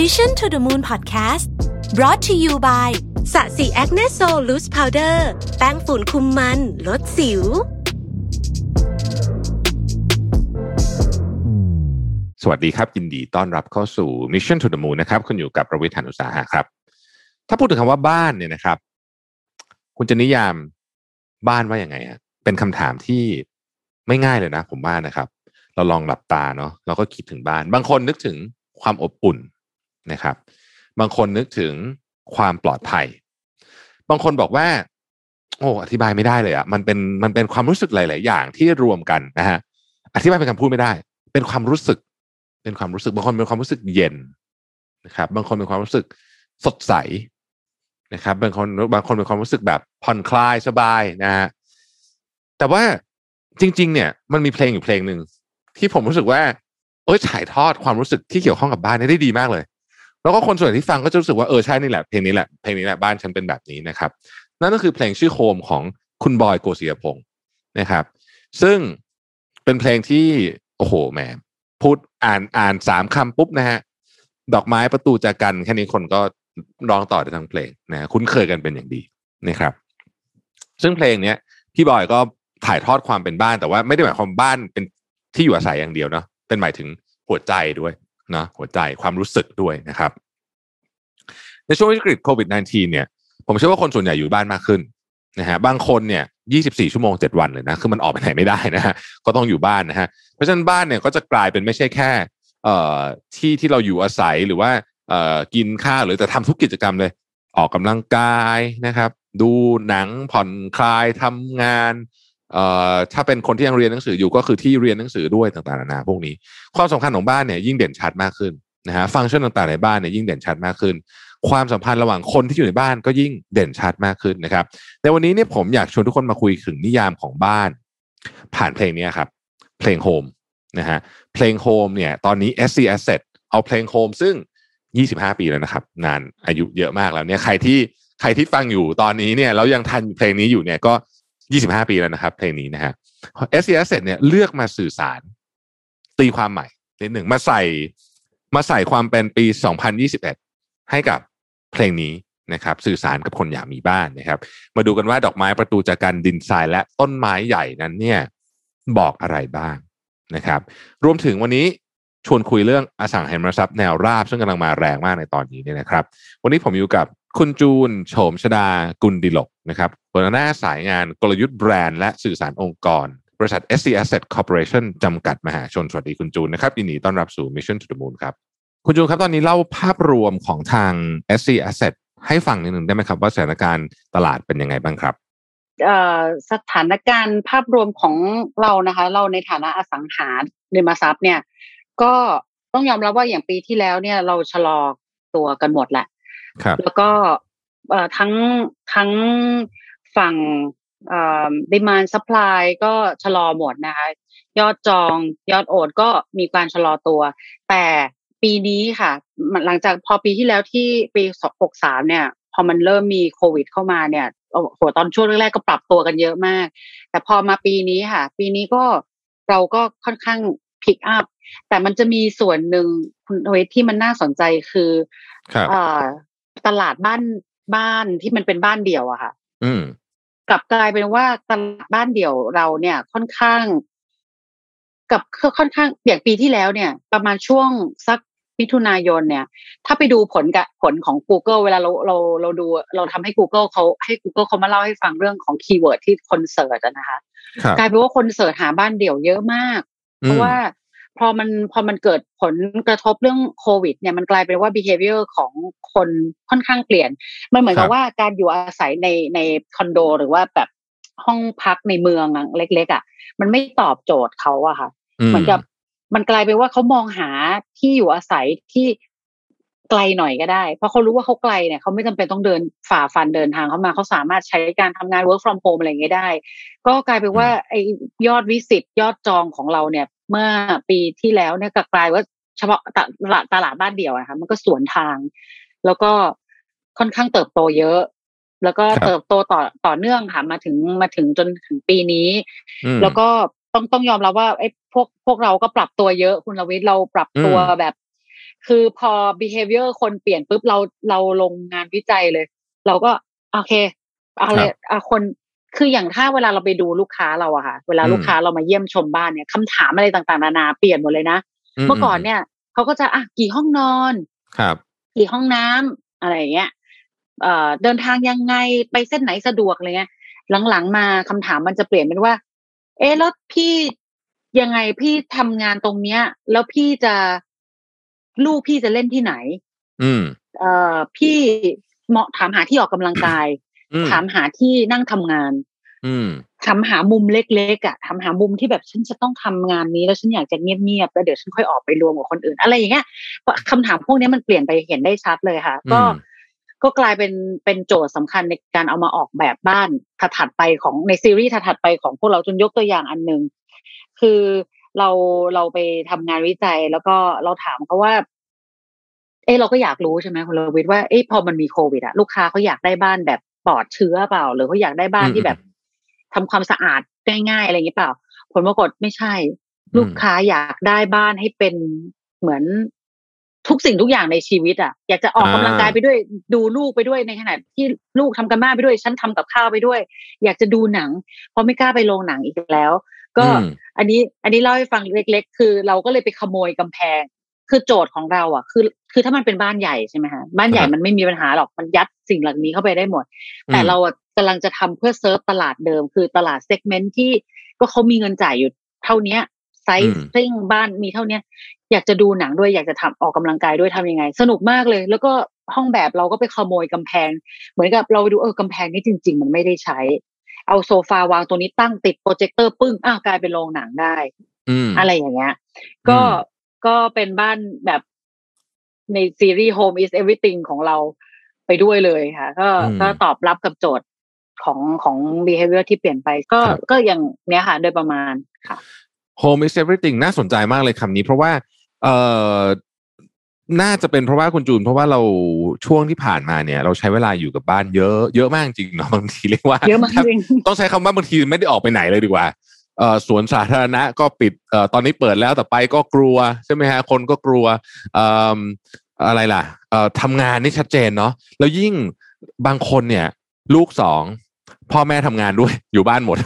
Mission to the Moon Podcast brought to you by SASI Acne Sol Loose Powder แป้งฝุ่นคุมมัน ลดสิว สวัสดีครับ ยินดีต้อนรับเข้าสู่ Mission to the Moon นะครับ คุณอยู่กับผมรวิศ หาญอุตสาหะครับ ถ้าพูดถึงคำว่าบ้านเนี่ยนะครับ คุณจะนิยามบ้านว่าอย่างไงฮะเป็นคำถามที่ไม่ง่ายเลยนะ ผมว่านะครับ เราลองหลับตาเนาะเราก็คิดถึงบ้าน บางคนนึกถึงความอบอุ่น นะครับ บางคนนึกถึงความปลอดภัย บางคนบอกว่า โอ้อธิบายไม่ได้เลยอะมันเป็นมันเป็นความรู้สึกหลาย ๆ อย่างที่รวมกันนะฮะอธิบายเป็นคำพูดไม่ได้ เป็นความรู้สึก เป็นความรู้สึก บางคนเป็นความรู้สึกเย็นนะครับ บางคนเป็นความรู้สึกสดใสนะครับ บางคนบางคนเป็นความรู้สึกแบบผ่อนคลายสบายนะฮะแต่ว่าจริง ๆ เนี่ย มันมีเพลงอยู่เพลงหนึ่งที่ผมรู้สึกว่า เออถ่ายทอดความรู้สึกที่เกี่ยวข้องกับบ้านได้ดีมากเลย แล้วก็คนส่วนที่ฟังก็จะรู้สึกว่าเออใช่นี่แหละเพลงนี้แหละเพลงนี้แหละบ้านฉันเป็นแบบนี้นะครับ นั่นก็คือเพลงชื่อโฮมของคุณบอยโกศิยพงศ์นะครับ ซึ่งเป็นเพลงที่โอ้โหแหมพูดอ่านอ่านสามคำปุ๊บนะฮะดอกไม้ประตูจากกันแค่นี้คนก็ร้องต่อได้ทั้งเพลงนะคุ้นเคยกันเป็นอย่างดีนะครับ ซึ่งเพลงเนี้ยพี่บอยก็ถ่ายทอดความเป็นบ้านแต่ว่าไม่ได้หมายความบ้านเป็นที่อยู่อาศัยอย่างเดียวเนาะเป็นหมายถึงหัวใจด้วย นะหัวใจความรู้สึกด้วยนะครับ ในช่วงวิกฤตโควิด -19 เนี่ย ผมเชื่อว่าคนส่วนใหญ่อยู่บ้านมากขึ้นนะฮะบางคนเนี่ย 24 ชั่วโมง 7 วันเลยนะคือมันออกไปไหนไม่ได้นะฮะก็ต้องอยู่บ้านนะฮะเพราะฉะนั้นบ้านเนี่ยก็จะกลายเป็นไม่ใช่แค่เอ่อที่ที่เราอยู่อาศัยหรือว่าเอ่อกินข้าวหรือแต่ทำทุกกิจกรรมเลย ออกกำลังกายนะครับ ดูหนังผ่อนคลายทำงาน ถ้าเป็นคนที่ยังเรียนหนังสืออยู่ก็คือที่เรียนหนังสือด้วยต่างๆนานาพวกนี้ ความสำคัญของบ้านเนี่ยยิ่งเด่นชัดมากขึ้นนะฮะฟังก์ชันต่างๆในบ้านเนี่ยยิ่งเด่นชัดมากขึ้น ความสัมพันธ์ระหว่างคนที่อยู่ในบ้านก็ยิ่งเด่นชัดมากขึ้นนะครับในวันนี้เนี่ยผมอยากชวนทุกคนมาคุยถึงนิยามของบ้าน ผ่านเพลงนี้ครับ เพลงโฮมนะฮะเพลงโฮมเนี่ยตอนนี้ SC Asset เอาเพลงโฮมซึ่ง 25 ปีแล้วนะครับ นานอายุเยอะมากแล้วเนี่ยใครที่ใครที่ฟังอยู่ตอนนี้เนี่ยแล้วยังทันเพลงนี้อยู่เนี่ยก็ 25 ปีแล้วนะครับ เพลงนี้นะฮะ SC Asset เนี่ยเลือกมาสื่อสารตีความใหม่นิดหนึ่งมาใส่มาใส่ความเป็นปี 2021 ให้กับเพลงนี้นะครับ สื่อสารกับคนอยากมีบ้านนะครับ มาดูกันว่าดอกไม้ประตูจากการดินทรายและต้นไม้ใหญ่นั้นเนี่ยบอกอะไรบ้างนะครับ รวมถึงวันนี้ชวนคุยเรื่องอสังหาริมทรัพย์แนวราบ ซึ่งกำลังมาแรงมากในตอนนี้เนี่ยนะครับ วันนี้ผมอยู่กับคุณจูนโฉมชดากุลดิลก นะครับหัวหน้าสายงานกลยุทธ์แบรนด์และสื่อสารองค์กร บริษัท SC Asset Corporation จำกัดมหาชน สวัสดีคุณจูนนะครับยินดีต้อนรับสู่ Mission to the Moon ครับ คุณจูนครับตอนนี้เล่าภาพรวมของทาง SC Asset ให้ฟังนิดหนึ่งได้ไหมครับ ว่าสถานการณ์ตลาดเป็นยังไงบ้างครับสถานการณ์ภาพรวมของเรานะคะ เราในฐานะอสังหาริมทรัพย์เนี่ย ก็ต้องยอมรับว่าอย่างปีที่แล้วเนี่ยเราชะลอตัวกันหมดแหละครับแล้วก็ ทั้งทั้งฝั่ง demand supply ก็ชะลอหมดนะคะ ยอดจองยอดโอนก็มีการชะลอตัว แต่ปีนี้ค่ะ หลังจากพอปีที่แล้วที่ปีหกสามเนี่ย พอมันเริ่มมีโควิดเข้ามาเนี่ยโอ้โหตอนช่วงแรกๆก็ปรับตัวกันเยอะมาก แต่พอมาปีนี้ค่ะ ปีนี้ก็เราก็ค่อนข้างพิกอัพแต่มันจะมีส่วนหนึ่งคุณเวทที่มันน่าสนใจคือครับตลาดบ้าน บ้านที่มันเป็นบ้านเดี่ยวอะค่ะ อืมกลับกลายเป็นว่าตลาดบ้านเดี่ยวเราเนี่ยค่อนข้าง กับค่อนข้างอย่างปีที่แล้วเนี่ย ประมาณช่วงสักมิถุนายนเนี่ย ถ้าไปดูผลกับผลของ Google เวลาเราเราเราดู เราทำให้ Google เขาให้ Google เขามาเล่าให้ฟังเรื่องของ keyword ที่คน search นะคะครับกลายเป็นว่าคน search หาบ้านเดี่ยวเยอะมาก เพราะว่า พอมันพอมันเกิดผลกระทบเรื่องโควิด เนี่ยมันกลายเป็นว่า behavior ของคนค่อนข้างเปลี่ยน มันเหมือนกับว่าการอยู่อาศัยในในคอนโด หรือว่าแบบห้องพักในเมืองเล็ก ๆ อะ มันไม่ตอบโจทย์เขาอะค่ะ เหมือนกับมันกลายเป็นว่าเขามองหาที่อยู่อาศัยที่ไกลหน่อยก็ได้ เพราะเขารู้ว่าเขาไกลเนี่ยเขาไม่จำเป็นต้องเดินฝ่าฟันเดินทางเข้ามาเขาสามารถใช้การทำงาน work from home อะไรอย่างเงี้ยได้ ก็กลายเป็นว่าไอ้ยอดวิสิตยอดจองของเราเนี่ย เมื่อปีที่แล้วเนี่ยก็กลายว่าเฉพาะตลาดตลาดบ้านเดี่ยวนะคะมันก็สวนทาง แล้วก็ค่อนข้างเติบโตเยอะ แล้วก็เติบโตต่อต่อเนื่องค่ะมาถึงมาถึงจนถึงปีนี้ แล้วก็ต้องต้องยอมรับว่าไอ้พวกพวกเราก็ปรับตัวเยอะคุณลวิทย์เราปรับตัวแบบ คือพอ behavior คนเปลี่ยนปุ๊บเราเราลงงานวิจัยเลย เราก็โอเคอะไรอะคน คืออย่างถ้าเวลาเราไปดูลูกค้าเราอะค่ะ เวลาลูกค้าเรามาเยี่ยมชมบ้านเนี่ยคำถามอะไรต่างๆนานาเปลี่ยนหมดเลยนะเมื่อก่อนเนี่ยเขาก็จะอะกี่ห้องนอนครับ กี่ห้องน้ำอะไรอย่างเงี้ยเอ่อเดินทางยังไงไปเส้นไหนสะดวกอะไรเงี้ย หลังๆมาคำถามมันจะเปลี่ยนเป็นว่า เอ๊ะแล้วพี่ยังไงพี่ทำงานตรงเนี้ย แล้วพี่จะลูกพี่จะเล่นที่ไหน อืม เอ่อพี่เหมาะถามหาที่ออกกำลังกาย ถามหาที่นั่งทำงาน อืมถามหามุมเล็กๆอะถามหามุมที่แบบฉันจะต้องทำงานนี้แล้วฉันอยากจะเงียบๆแล้วเดี๋ยวฉันค่อยออกไปรวมกับคนอื่น อะไรอย่างเงี้ยคำถามพวกนี้มันเปลี่ยนไปเห็นได้ชัดเลยค่ะ ก็ก็กลายเป็นเป็นโจทย์สำคัญในการเอามาออกแบบบ้านถัดๆไปของในซีรีส์ถัดๆไปของพวกเราจนยกตัวอย่างอันหนึ่งคือเราเราไปทำงานวิจัยแล้วก็เราถามเขาว่า เอ้เราก็อยากรู้ใช่ไหมคุณลวิทย์ว่าเอ้พอมันมีโควิดอะลูกค้าเขาอยากได้บ้านแบบ ปลอดเชื้อเปล่า หรือเขาอยากได้บ้านที่แบบทำความสะอาดง่ายๆอะไรอย่างนี้เปล่า ผลปรากฏไม่ใช่ ลูกค้าอยากได้บ้านให้เป็นเหมือนทุกสิ่งทุกอย่างในชีวิตอะอยากจะออกกำลังกายไปด้วย ดูลูกไปด้วยในขณะที่ลูกทำการบ้านไปด้วยฉันทำกับข้าวไปด้วย อยากจะดูหนัง เพราะไม่กล้าไปโรงหนังอีกแล้ว ก็อันนี้อันนี้เล่าให้ฟังเล็ก ๆ คือ เราก็เลยไปขโมยกำแพง คือโจทย์ของเราอะ คือ คือถ้ามันเป็นบ้านใหญ่ใช่ไหมฮะบ้านใหญ่มันไม่มีปัญหาหรอกมันยัดสิ่งเหล่านี้เข้าไปได้หมด แต่เรากำลังจะทำเพื่อเซิร์ฟตลาดเดิม คือตลาด segment ที่ก็เขามีเงินจ่ายอยู่เท่านี้ sizing บ้านมีเท่านี้อยากจะดูหนังด้วยอยากจะทำออกกำลังกายด้วยทำยังไง สนุกมากเลย แล้วก็ห้องแบบเราก็ไปขโมยกำแพง เหมือนกับเราไปดูเออกำแพงนี้จริง ๆ มันไม่ได้ใช้ เอาโซฟาวางตัวนี้ตั้งติดโปรเจคเตอร์ปึ้งอ้าวกลายเป็นโรงหนังได้ อะไรอย่างเงี้ย ก็ ก็เป็นบ้านแบบในซีรีส์ Home is Everything ของเราไปด้วยเลยค่ะ ก็ก็ตอบรับกับโจทย์ของของ behavior ที่เปลี่ยนไป ก็ก็อย่างเนี้ยค่ะโดยประมาณค่ะ Home is everything น่าสนใจมากเลยคำนี้ เพราะว่าเออน่าจะเป็นเพราะว่าคุณจูน เพราะว่าเราช่วงที่ผ่านมาเนี่ย เราใช้เวลาอยู่กับบ้านเยอะเยอะมากจริงเนาะบางทีเรียกว่าเยอะมากจริงต้องใช้คำว่าบางทีไม่ได้ออกไปไหนเลยดีกว่าเอ่อ สวนสาธารณะก็ปิดเอ่อตอนนี้เปิดแล้วแต่ไปก็กลัวใช่ไหมฮะคนก็กลัวเอ่ออะไรล่ะเอ่อทำงานนี่ชัดเจนเนาะแล้วยิ่งบางคนเนี่ย ลูกสองพ่อแม่ทำงานด้วยอยู่บ้านหมด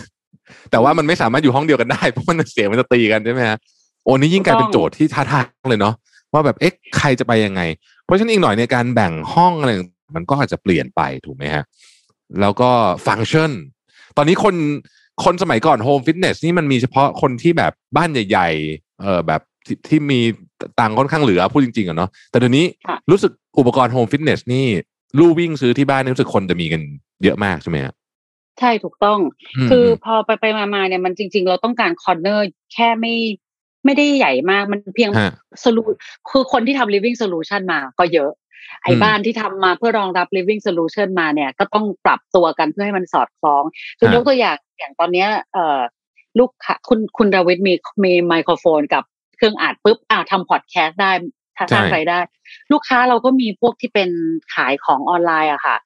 แต่ว่ามันไม่สามารถอยู่ห้องเดียวกันได้เพราะมันเสียงมันจะตีกันใช่ไหมฮะโอ้นี่ยิ่งกลายเป็นโจทย์ที่ท้าทายเลยเนาะว่าแบบเอ๊ะใครจะไปยังไง เพราะฉะนั้นอีกหน่อยในการแบ่งห้องอะไรมันก็อาจจะเปลี่ยนไปถูกไหมฮะแล้วก็ฟังก์ชันตอนนี้คน คนสมัยก่อนโฮมฟิตเนสนี่มันมีเฉพาะคนที่แบบบ้านใหญ่ๆเออแบบที่มีตังค่อนข้างเหลือพูดจริงๆอะเนาะแต่เดี๋ยวนี้รู้สึกอุปกรณ์ home fitness นี่ลู่วิ่งซื้อที่บ้านนี่รู้สึกคนจะมีกันเยอะมากใช่ไหมครับใช่ถูกต้อง คือพอไปไปมาเนี่ยมันจริง ๆ เราต้องการ corner แค่ไม่ไม่ได้ใหญ่มากมันเพียงสรุคือคนที่ทำ living solution มาก็เยอะ ไอ้บ้านที่ทำมาเพื่อรองรับ living solution มาเนี่ย ก็ต้องปรับตัวกันเพื่อให้มันสอดคล้องคือยกตัวอย่างอย่างตอนเนี้ยเอ่อลูกค้าคุณคุณดาวิดมีมีไมโครโฟนกับเครื่องอัดปุ๊บอ่าทำพอดแคสต์ได้สร้างรายได้ ลูกค้าเราก็มีพวกที่เป็นขายของออนไลน์อะค่ะ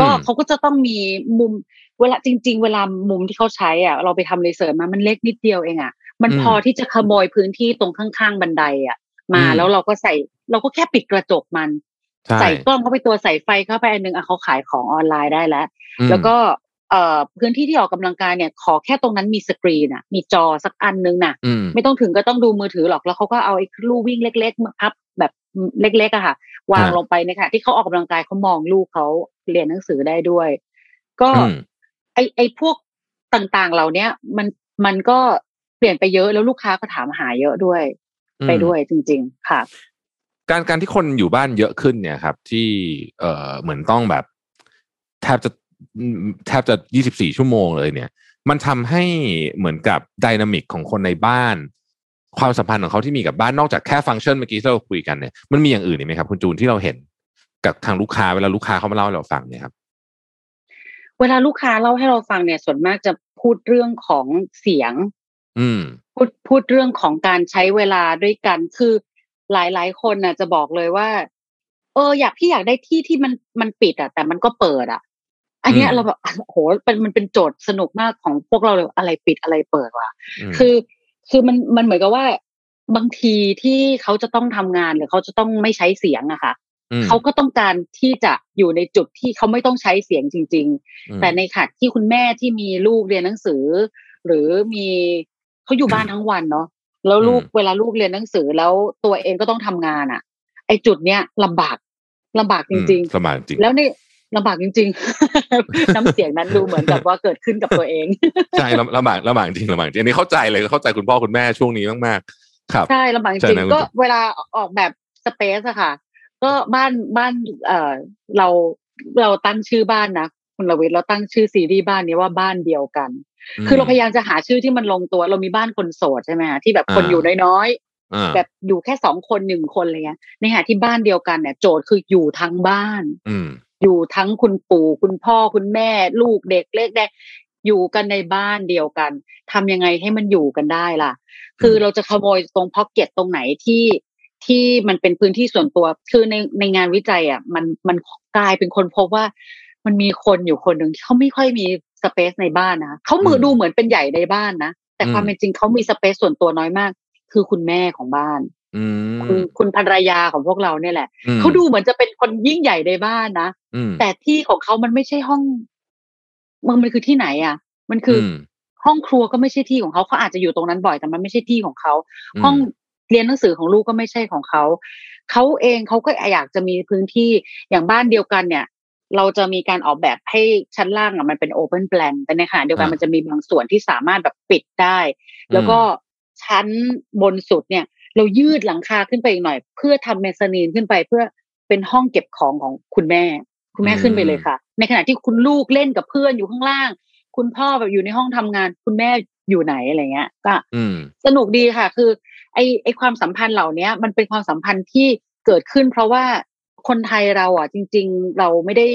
ก็เขาก็จะต้องมีมุมเวลาจริง ๆ เวลามุมที่เขาใช้อะเราไปทำรีเสิร์ชมามันเล็กนิดเดียวเองอะมันพอที่จะขโมยพื้นที่ตรงข้างๆบันไดอะ มาแล้วเราก็ใส่ เราก็แค่ปิดกระจกมัน ใส่กล้องเข้าไปตัวใส่ไฟเข้าไปอันนึงอะเขาขายของออนไลน์ได้แล้ว แล้วก็เอ่อพื้นที่ที่ออกกำลังกายเนี่ยขอแค่ตรงนั้นมีสกรีนอะ มีจอสักอันนึงน่ะ ไม่ต้องถึงก็ต้องดูมือถือหรอกแล้วเขาก็เอาไอ้ลู่วิ่งเล็ก ๆ มาพับแบบเล็ก ๆอะค่ะ วางลงไปในค่ะ ที่เขาออกกำลังกายเขามองลูกเขาเรียนหนังสือได้ด้วย ก็ไอไอพวกต่างๆเหล่าเนี้ยมันมันก็เปลี่ยนไปเยอะแล้วลูกค้าก็ถามหาเยอะด้วย ไปด้วยจริง ๆ ค่ะ การการที่คนอยู่บ้านเยอะขึ้นเนี่ยครับ ที่เอ่อเหมือนต้องแบบ แทบจะแทบจะยี่สิบสี่ชั่วโมงเลยเนี่ย มันทำให้เหมือนกับดินามิกของคนในบ้าน ความสัมพันธ์ของเขาที่มีกับบ้านนอกจากแค่ฟังก์ชันเมื่อกี้ที่เราคุยกันเนี่ยมันมีอย่างอื่นไหมครับ คุณจูนที่เราเห็นกับทางลูกค้าเวลาลูกค้าเขามาเล่าให้เราฟังเนี่ยครับเวลาลูกค้าเล่าให้เราฟังเนี่ย ส่วนมากจะพูดเรื่องของเสียง อืม พูดพูดเรื่องของการใช้เวลาด้วยกันคือ หลายหลายคนน่ะ จะบอกเลยว่า เออ อยากพี่อยากได้ที่ที่มันมันปิดอะ แต่มันก็เปิดอะ อันเนี้ยเราแบบโหเป็นมันเป็นโจทย์สนุกมากของพวกเราเลยอะไรปิดอะไรเปิดว่ะ คือคือมันมันเหมือนกับว่า บางทีที่เขาจะต้องทำงานหรือเขาจะต้องไม่ใช้เสียงอะค่ะอืมเขาก็ต้องการที่จะอยู่ในจุดที่เขาไม่ต้องใช้เสียงจริงอืมๆแต่ในขณะที่คุณแม่ที่มีลูกเรียนหนังสือ หรือมีเขาอยู่บ้านทั้งวันเนาะ แล้วลูกเวลาลูกเรียนหนังสือแล้วตัวเองก็ต้องทำงานอะไอจุดเนี้ยลำบากลำบากจริงสบายจริงๆแล้วนี่ลำบากจริงๆน้ำเสียงนั้นดูเหมือนกับว่าเกิดขึ้นกับตัวเอง ใช่ลำลำบากลำบากจริงลำบากจริงอันนี้เข้าใจเลยเข้าใจคุณพ่อคุณแม่ช่วงนี้มากๆครับ ใช่ลำบากจใช่ริงนะๆก็คุณจุ๊บเวลาออกแบบสเปซอะค่ะ ก็บ้านบ้านเอ่อเราเราตั้งชื่อบ้านนะคุณละเวทเราตั้งชื่อซีรีส์บ้านนี้ว่าบ้านเดียวกัน คือเราพยายามจะหาชื่อที่มันลงตัวเรามีบ้านคนโสดใช่ไหมฮะที่แบบคนอยู่น้อยอ่าๆแบบอยู่แค่สองคนหนึ่งคนอะไรเงี้ยในขณะที่บ้านเดียวกันเนี่ยโจทย์คืออยู่ทั้งบ้านอืมอยู่ทั้งคุณปู่คุณพ่อคุณแม่ ลูกเด็กเล็กแดงอยู่กันในบ้านเดียวกันทำยังไงให้มันอยู่กันได้ล่ะ คือเราจะขโมยตรงพ็อกเก็ตตรงไหนที่ที่มันเป็นพื้นที่ส่วนตัว คือในในงานวิจัยอะมันมันกลายเป็นคนพบว่า มันมีคนอยู่คนหนึ่งที่เขาไม่ค่อยมี สเปซในบ้านนะเขามืออืมดูเหมือนเป็นใหญ่ในบ้านนะแต่อืมความเป็นจริงเขามีสเปซส่วนตัวน้อยมาก คือคุณแม่ของบ้านอืมคุณคุณภรรยาของพวกเราเนี่ยแหละอืมเขาดูเหมือนจะเป็นคนยิ่งใหญ่ในบ้านนะอืมแต่ที่ของเขามันไม่ใช่ห้องมันมันคือที่ไหนอะ มันคืออมห้องครัวก็ไม่ใช่ที่ของเขาเขาอาจจะอยู่ตรงนั้นบ่อยแต่มันไม่ใช่ที่ของเขาอืมห้องเรียนหนังสือของลูกก็ไม่ใช่ของเขาเขาเองเขาก็อยากจะมีพื้นที่อย่างบ้านเดียวกันเนี่ย เราจะมีการออกแบบให้ชั้นล่างอะมันเป็นโอเพนแปลนแต่ในขณะเดียวกันอ่ามัมันจะมีบางส่วนที่สามารถแบบปิดได้ แล้วก็ชั้นบนสุดเนี่ย เรายืดหลังคาขึ้นไปอีกหน่อย เพื่อทำเมซานีนขึ้นไปเพื่อเป็นห้องเก็บของของคุณแม่ คุณแม่ขึ้นไปเลยค่ะ ในขณะที่คุณลูกเล่นกับเพื่อนอยู่ข้างล่าง คุณพ่อแบบอยู่ในห้องทำงาน คุณแม่อยู่ไหนอะไรเงี้ย ก็อืมสนุกดีค่ะ คือ ไอไอความสัมพันธ์เหล่าเนี้ย มันเป็นความสัมพันธ์ที่เกิดขึ้น เพราะว่า คนไทยเราอะจริง ๆ เราไม่ได้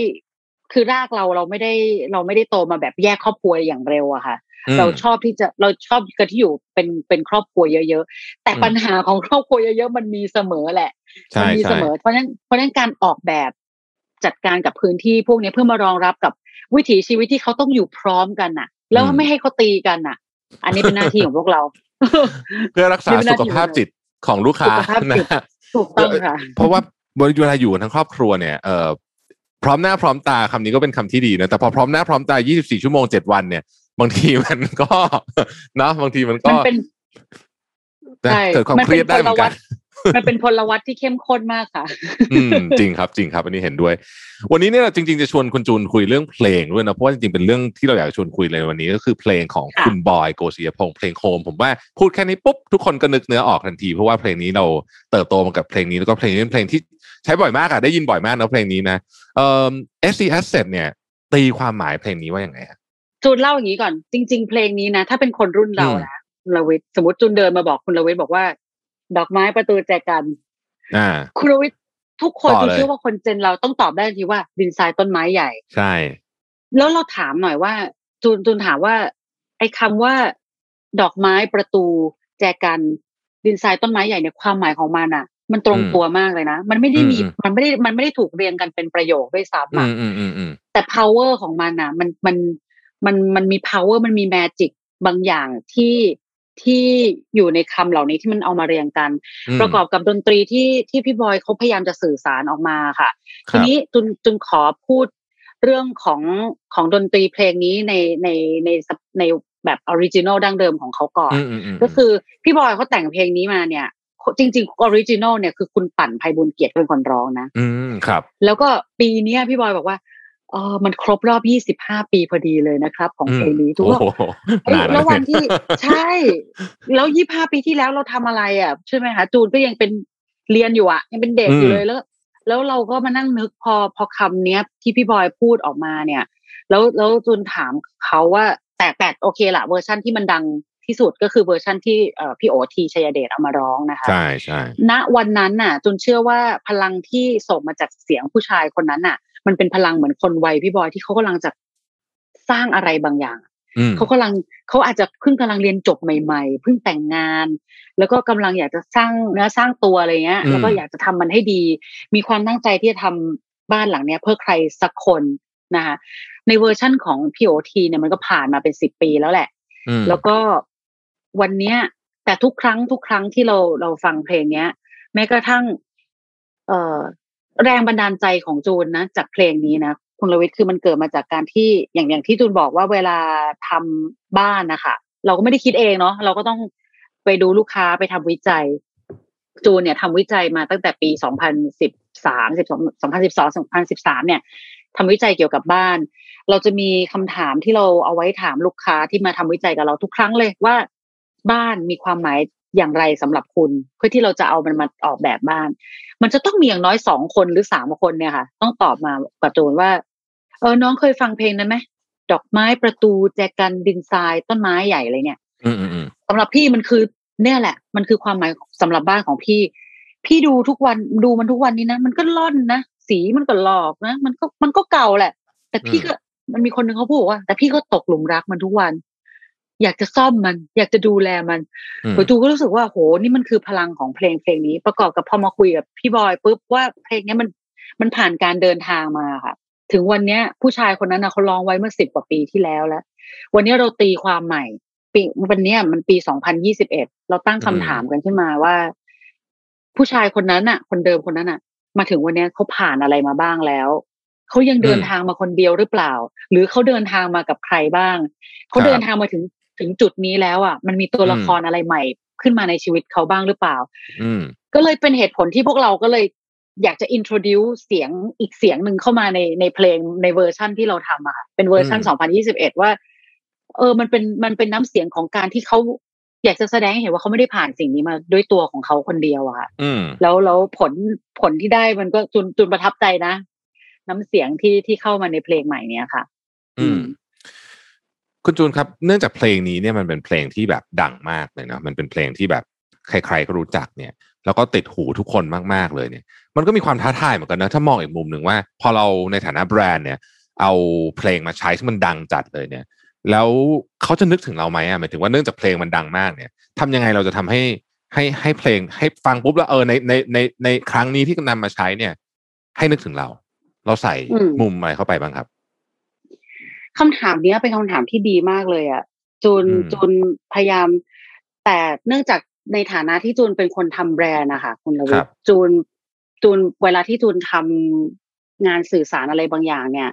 คือรากเราเราไม่ได้เราไม่ได้โตมาแบบแยกครอบครัวอย่างเร็วอะค่ะอืมเราชอบที่จะเราชอบกันที่อยู่เป็นเป็นครอบครัวเยอะ ๆ แต่อืมปัญหาของครอบครัวเยอะๆมันมีเสมอแหละใช่มัมีใช่เสมอ เพราะฉะนั้นเพราะฉะนั้นการออกแบบจัดการกับพื้นที่พวกนี้เพื่อมารองรับกับวิถีชีวิตที่เขาต้องอยู่พร้อมกันน่ะ แล้วไม่ให้เขาตีกันน่ะ อันนี้เป็นหน้าที่ของพวกเรา เพื่อรักษามีเวลาสุขภาพจิตของลูกค้าสุขภาพจิตนะถูกต้องค่ะเพราะว่า เวลาอยู่กันทั้งครอบครัวเนี่ยเอ่อพร้อมหน้าพร้อมตาคำนี้ก็เป็นคำที่ดีนะแต่พอพร้อมหน้าพร้อมตา 24 ชั่วโมง 7 วันเนี่ย บางทีมันก็เนาะบางทีมันก็มันเป็นนะใช่เกิดความมันเคเป็นรียดได้เหมือนกันพลวัต มันเป็นพลวัตที่เข้มข้นมากค่ะอืมจริงครับจริงครับอันนี้เห็นด้วย วันนี้เนี่ยเราจริง ๆ จะชวนคุณจูนคุยเรื่องเพลงด้วยนะเพราะว่าจริงๆเป็นเรื่องที่เราอยากชวนคุยเลยวันนี้ก็คือเพลงของค่ะคุณบอยโกศิยพงษ์เพลงโฮมผมว่าพูดแค่นี้ปุ๊บทุกคนก็นึกเนื้อออกทันที เพราะว่าเพลงนี้เราเติบโตมากับเพลงนี้แล้วก็เพลงนี้เป็นเพลงที่ใช้บ่อยมากอะได้ยินบ่อยมากนะเพลงนี้นะเอ่อ SC Asset เนี่ย ตีความหมายเพลงนี้ว่าอย่างไงฮะจูนเล่าอย่างนี้ก่อนจริง ๆ เพลงนี้นะ ถ้าเป็นคนรุ่นเราอืมนะคุณลวิทย์สมมติจูนเดินมาบอกคุณลวิทย์บอกว่า ดอกไม้ประตูแจกันอ่าคุณลวิทย์ทุกคนต่อจูนเลยเชื่อว่าคนเจนเราต้องตอบได้ทันทีว่า ดินทรายต้นไม้ใหญ่ ใช่ แล้วเราถามหน่อยว่า จูนจูนถามว่า ไอ้คำว่า ดอกไม้ประตูแจกันดินทรายต้นไม้ใหญ่เนี่ยความหมายของมันอะ มันตรงอืมตัวมากเลยนะ มันไม่ได้มีอืมมันไม่ได้มันไม่ได้ถูกเรียงกันเป็นประโยคด้วยซ้ำอือะมอืมอืมอืมแต่ power ของมันอะ มันมันมันมันมี power มันมี magic บางอย่างที่ ที่อยู่ในคำเหล่านี้ที่มันเอามาเรียงกันมประกอบกับดนตรีที่ที่พี่บอยเขาพยายามจะสื่อสารออกมาค่ะครับทีนี้จุนจุนขอพูดเรื่องของของดนตรีเพลงนี้ในในในในแบบ original ดั้งเดิมของเขาก่อนอืมอืมอืมก็คือพี่บอยเขาแต่งเพลงนี้มาเนี่ย จริงๆ original เนี่ยคือคุณปั่น ไพบูลย์เกียรติเป็นคนร้องนะ อืมครับ แล้วก็ปีเนี้ยพี่บอยบอกว่าเออมันครบรอบ 25 ปีพอดีเลยนะครับ ของเพลงนี้ทุกโอ้ว่าโหเอ้ยนานแล้ววันเยที่ใช่ แล้วยี่ห้าปีที่แล้วเราทำอะไรอะใช่ไหมคะจูนก็ยังเป็นเรียนอยู่อะ ยังเป็นเด็กอยู่เลยแล้ว แล้วเราก็มานั่งนึกพอพอคำเนี้ย ที่พี่บอยพูดออกมาเนี่ย แล้วแล้วจูนถามเขาว่าแต่แต่โอเคละเวอร์ชั่นที่มันดังที่สุดก็คือเวอร์ชั่นที่เอ่อพี่โอธีร์ ไชยเดชเอามาร้องนะคะ ใช่ใช่ณวันนั้นน่ะจนเชื่อว่าพลังที่ส่งมาจากเสียงผู้ชายคนนั้นน่ะ มันเป็นพลังเหมือนคนวัยพี่บอยที่เขากำลังจะสร้างอะไรบางอย่างอืมเขากำลังเขาอาจจะเพิ่งกำลังเรียนจบใหม่ ๆ เพิ่งแต่งงาน แล้วก็กำลังอยากจะสร้างเนื้อสร้างตัวอะไรเงี้ย แล้วก็อยากจะทำมันให้ดี มีความตั้งใจที่จะทำบ้านหลังเนี้ย เพื่อใครสักคนนะคะในเวอร์ชั่นของพีโอทีเนี่ยมันก็ผ่านมาเป็นสิบปีแล้วแหละอืมแล้วก็วันเนี้ย แต่ทุกครั้งทุกครั้งที่เราเราฟังเพลงเนี้ย แม้กระทั่ง เอ่อ แรงบันดาลใจของจูนนะจากเพลงนี้นะคุณลวิทย์คือมันเกิดมาจากการที่อย่างอย่างที่จูนบอกว่าเวลาทำบ้านนะคะเราก็ไม่ได้คิดเองเนาะเราก็ต้องไปดูลูกค้าไปทำวิจัย จูนเนี่ยทำวิจัยมาตั้งแต่ปี 2013 12 2012 2013 เนี่ยทำวิจัยเกี่ยวกับบ้าน เราจะมีคำถามที่เราเอาไว้ถามลูกค้าที่มาทำวิจัยกับเราทุกครั้งเลยว่า บ้านมีความหมาย อย่างไรสำหรับคุณ เพื่อที่เราจะเอามันมาออกแบบบ้าน มันจะต้องมีอย่างน้อยสองคนหรือสามคนเนี่ยค่ะ ต้องตอบมากับจูนว่า เออน้องเคยฟังเพลงนั้นไหมดอกไม้ประตูแจกันดินทรายต้นไม้ใหญ่อะไรเนี่ยอืมอืมอืมสำหรับพี่มันคือเนี่ยแหละ มันคือความหมายสำหรับบ้านของพี่ พี่ดูทุกวันดูมันทุกวันนี้นะมันก็ล่อนนะสีมันก็หลอกนะ มันก็มันก็เก่าแหละ แต่พี่ก็มันมีคนหนึ่งเขาพูดว่า แต่พี่ก็ตกหลุมรักมันทุกวัน อยากจะซ่อมมัน อยากจะดูแลมันอืมโดยจูก็รู้สึกว่าโหนี่มันคือพลังของเพลงเพลงนี้ ประกอบกับพอมาคุยกับพี่บอยปุ๊บว่าเพลงเนี้ยมันมันผ่านการเดินทางมาค่ะ ถึงวันเนี้ย ผู้ชายคนนั้นนะเขาร้องไว้เมื่อสิบกว่าปีที่แล้วแล้ว วันนี้เราตีความใหม่ปีวันเนี้ยมันปี2021เราตั้งคำถามกันขึ้นมาว่า ผู้ชายคนนั้นน่ะ คนเดิมคนนั้นน่ะ มาถึงวันเนี้ยเขาผ่านอะไรมาบ้างแล้วเขายังเดินทางมาคนเดียวหรือเปล่า หรือเขาเดินทางมากับใครบ้างเขาเดินทางมาถึง ถึงจุดนี้แล้วอะ มันมีตัวละครอะไรใหม่ขึ้นมาในชีวิตเขาบ้างหรือเปล่าอืมก็เลยเป็นเหตุผลที่พวกเราก็เลยอยากจะ introduce เสียงอีกเสียงหนึ่งเข้ามาในในเพลงในเวอร์ชั่นที่เราทำอะค่ะเป็นเวอร์ชันอืม2021 ว่า เออมันเป็นมันเป็นน้ำเสียงของการที่เขาอยากจะแสดงให้เห็นว่าเขาไม่ได้ผ่านสิ่งนี้มาด้วยตัวของเขาคนเดียวอะค่ะอืมแล้วแล้วผลผลที่ได้มันก็จุนจุนประทับใจนะ น้ำเสียงที่ที่เข้ามาในเพลงใหม่เนี้ยค่ะ อืม คุณจูนครับ เนื่องจากเพลงนี้เนี่ยมันเป็นเพลงที่แบบดังมากเลยเนาะมันเป็นเพลงที่แบบใครๆก็รู้จักเนี่ย แล้วก็ติดหูทุกคนมากๆเลยเนี่ย มันก็มีความท้าทายเหมือนกันนะถ้ามองอีกมุมหนึ่งว่า พอเราในฐานะแบรนด์เนี่ย เอาเพลงมาใช้ที่มันดังจัดเลยเนี่ย แล้วเขาจะนึกถึงเราไหมอะหมายถึงว่าเนื่องจากเพลงมันดังมากเนี่ยทำยังไงเราจะทำให้ให้ให้เพลงให้ฟังปุ๊บแล้วเออในในในในครั้งนี้ที่นำมาใช้เนี่ย ให้นึกถึงเรา เราใส่อืมมุมอะไรเข้าไปบ้างครับ คำถามเนี้ยเป็นคำถามที่ดีมากเลยอะจูนอืมจูนพยายาม แต่เนื่องจากในฐานะที่จูนเป็นคนทำแบรนด์นะคะคุณลวิครัทบจูนจูนเวลาที่จูนทำงานสื่อสารอะไรบางอย่าง เนี่ย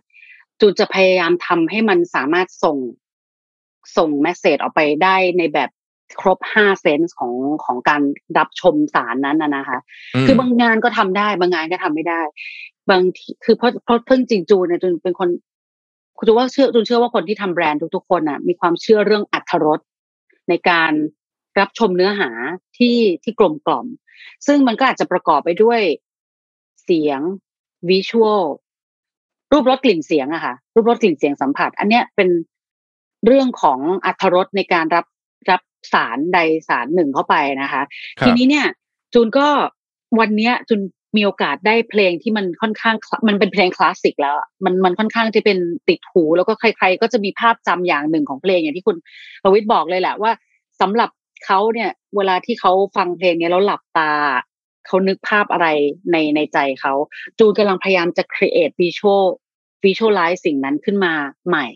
จูนจะพยายามทำให้มันสามารถส่งส่งแมสเซจออกไปได้ในแบบครบห้าเซนส์ของของการรับชมสารนั้นนะนะคะมคือบางงานก็ทำได้ บางงานก็ทำไม่ได้ บางทีคือเพราะเพราะเพิ่งจริงจูนเนี่ยจูนเป็นคน คุณจูว่าเชื่อจูนเชื่อว่าคนที่ทำแบรนด์ทุกๆคนน่ะ มีความเชื่อเรื่องอัตรสในการรับชมเนื้อหาที่ที่กลมกล่อม ซึ่งมันก็อาจจะประกอบไปด้วยเสียงวิชวลรูปรสกลิ่นเสียงอะค่ะ รูปรสกลิ่นเสียงสัมผัส อันเนี้ยเป็นเรื่องของอัตรสในการรับรับสารใดสารหนึ่งเข้าไปนะคะ ทีนี้เนี่ย จูนก็วันเนี้ยจูน มีโอกาสได้เพลงที่มันค่อนข้างคลามันเป็นเพลงคลาสสิกแล้วอะมันมันค่อนข้างจะเป็นติดหูแล้วก็ใคร ๆ ก็จะมีภาพจำอย่างหนึ่งของเพลงอย่างที่คุณประวิทย์บอกเลยแหละว่าสำหรับเขาเนี่ย เวลาที่เขาฟังเพลงเนี้ยแล้วหลับตาเขานึกภาพอะไรในในใจเขาจูนกำลังพยายามจะ create visual visualize สิ่งนั้นขึ้นมาใหม่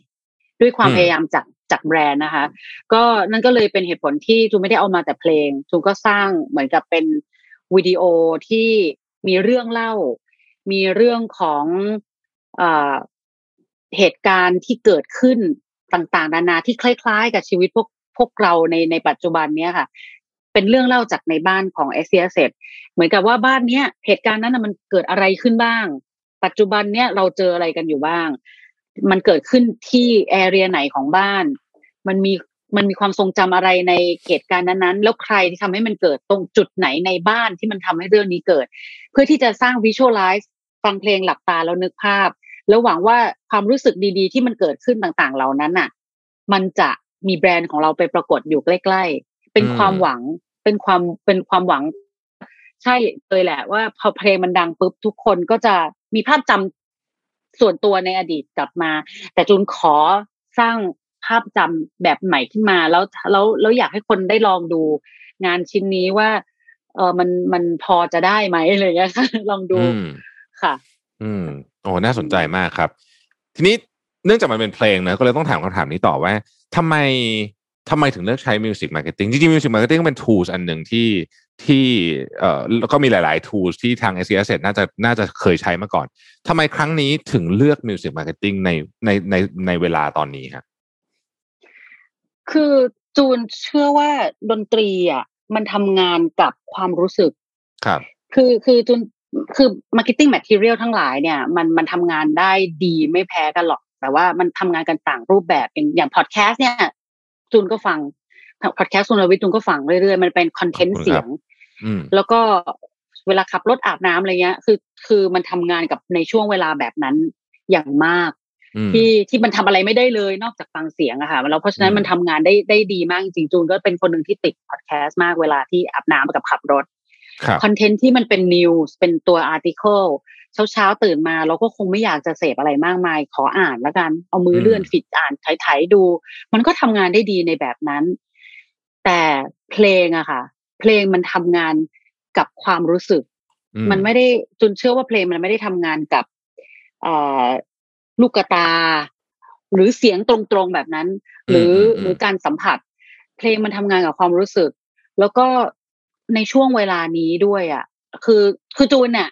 ด้วยความอืมพยายามจากจากแบรนด์นะคะ ก็นั่นก็เลยเป็นเหตุผลที่จูนไม่ได้เอามาแต่เพลงจูนก็สร้างเหมือนกับเป็นวิดีโอที่ มีเรื่องเล่า มีเรื่องของเอเหตุการณ์ที่เกิดขึ้นต่างๆ นานาที่คล้าย ๆ กับชีวิตพวกพวกเราในในปัจจุบันเนี้ยค่ะ เป็นเรื่องเล่าจากในบ้านของเอเซียเซเหมือนกับว่าบ้านเนี้ยเหตุการณ์นั้นนะมันเกิดอะไรขึ้นบ้าง ปัจจุบันเนี้ยเราเจออะไรกันอยู่บ้าง มันเกิดขึ้นที่แอเรียไหนของบ้าน มันมี มันมีความทรงจำอะไรในเหตุการณ์นั้นๆ แล้วใครที่ทำให้มันเกิดตรงจุดไหนในบ้านที่มันทำให้เรื่องนี้เกิด เพื่อที่จะสร้างวิชวลไลซ์ฟังเพลงหลับตาแล้วนึกภาพ แล้วหวังว่าความรู้สึกดีๆ ที่มันเกิดขึ้นต่างๆ เหล่านั้นน่ะ มันจะมีแบรนด์ของเราไปปรากฏอยู่ใกล้ ๆ เป็นความหวังเป็นความเป็นความหวัง ใช่เลยแหละ ว่าพอเพลงมันดังปุ๊บทุกคนก็จะมีภาพจำส่วนตัวในอดีตกลับมา แต่จูนขอสร้าง ภาพจำแบบใหม่ขึ้นมา แล้วแล้วแล้วอยากให้คนได้ลองดูงานชิ้นนี้ว่า เออมันมันพอจะได้ไหมอะไรอย่างเงี้ยค่ะลองดูอืมค่ะ อืมโอ้น่าสนใจมากครับ ทีนี้เนื่องจากมันเป็นเพลงนะก็เลยต้องถามคำถามนี้ต่อว่าทำไมทำไมถึงเลือกใช้ Music Marketing จริงๆ Music Marketing เป็น tools อันหนึ่งที่ที่เอ่อแล้วก็มีหลาย ๆ tools ที่ทาง s อ s น่าจะน่าจะเคยใช้มาก่อนทำไมครั้งนี้ถึงเลือก Music Marketing ในในในในเวลาตอนนี้ครับ คือจูนเชื่อว่าดนตรีอะมันทำงานกับความรู้สึก ครับ คือคือจูนคือ marketing material ทั้งหลายเนี่ย มันมันทำงานได้ดีไม่แพ้กันหรอก แต่ว่ามันทำงานกันต่างรูปแบบเป็นอย่างพอดแคสต์เนี่ยจูนก็ฟังพอดแคสต์สุนวิทย์จูนก็ฟังเรื่อยๆ มันเป็นคอนเทนต์เสียงแล้วก็เวลาขับรถอาบน้ำอะไรเงี้ย คือคือมันทำงานกับในช่วงเวลาแบบนั้นอย่างมาก ที่ที่มันทำอะไรไม่ได้เลยนอกจากฟังเสียงอะค่ะแล้วเพราะฉะนั้นมันทำงานได้ได้ดีมากจริงจูนก็เป็นคนหนึ่งที่ติดพอดแคสต์มากเวลาที่อาบน้ำกับขับรถคอนเทนต์ที่มันเป็น news เป็นตัว article เช้าเช้าตื่นมาเราก็คงไม่อยากจะเสพอะไรมากมาย ขออ่านแล้วกัน เอามือเลื่อน feed อ่านไถๆดู มันก็ทำงานได้ดีในแบบนั้น แต่เพลงอะค่ะ เพลงมันทำงานกับความรู้สึก มันไม่ได้จูนเชื่อว่าเพลงมันไม่ได้ทำงานกับ ลูกตา หรือเสียงตรงๆแบบนั้น หรือหรือการสัมผัส เพลงมันทำงานกับความรู้สึก แล้วก็ในช่วงเวลานี้ด้วยอะ คือคือจูนเนี่ย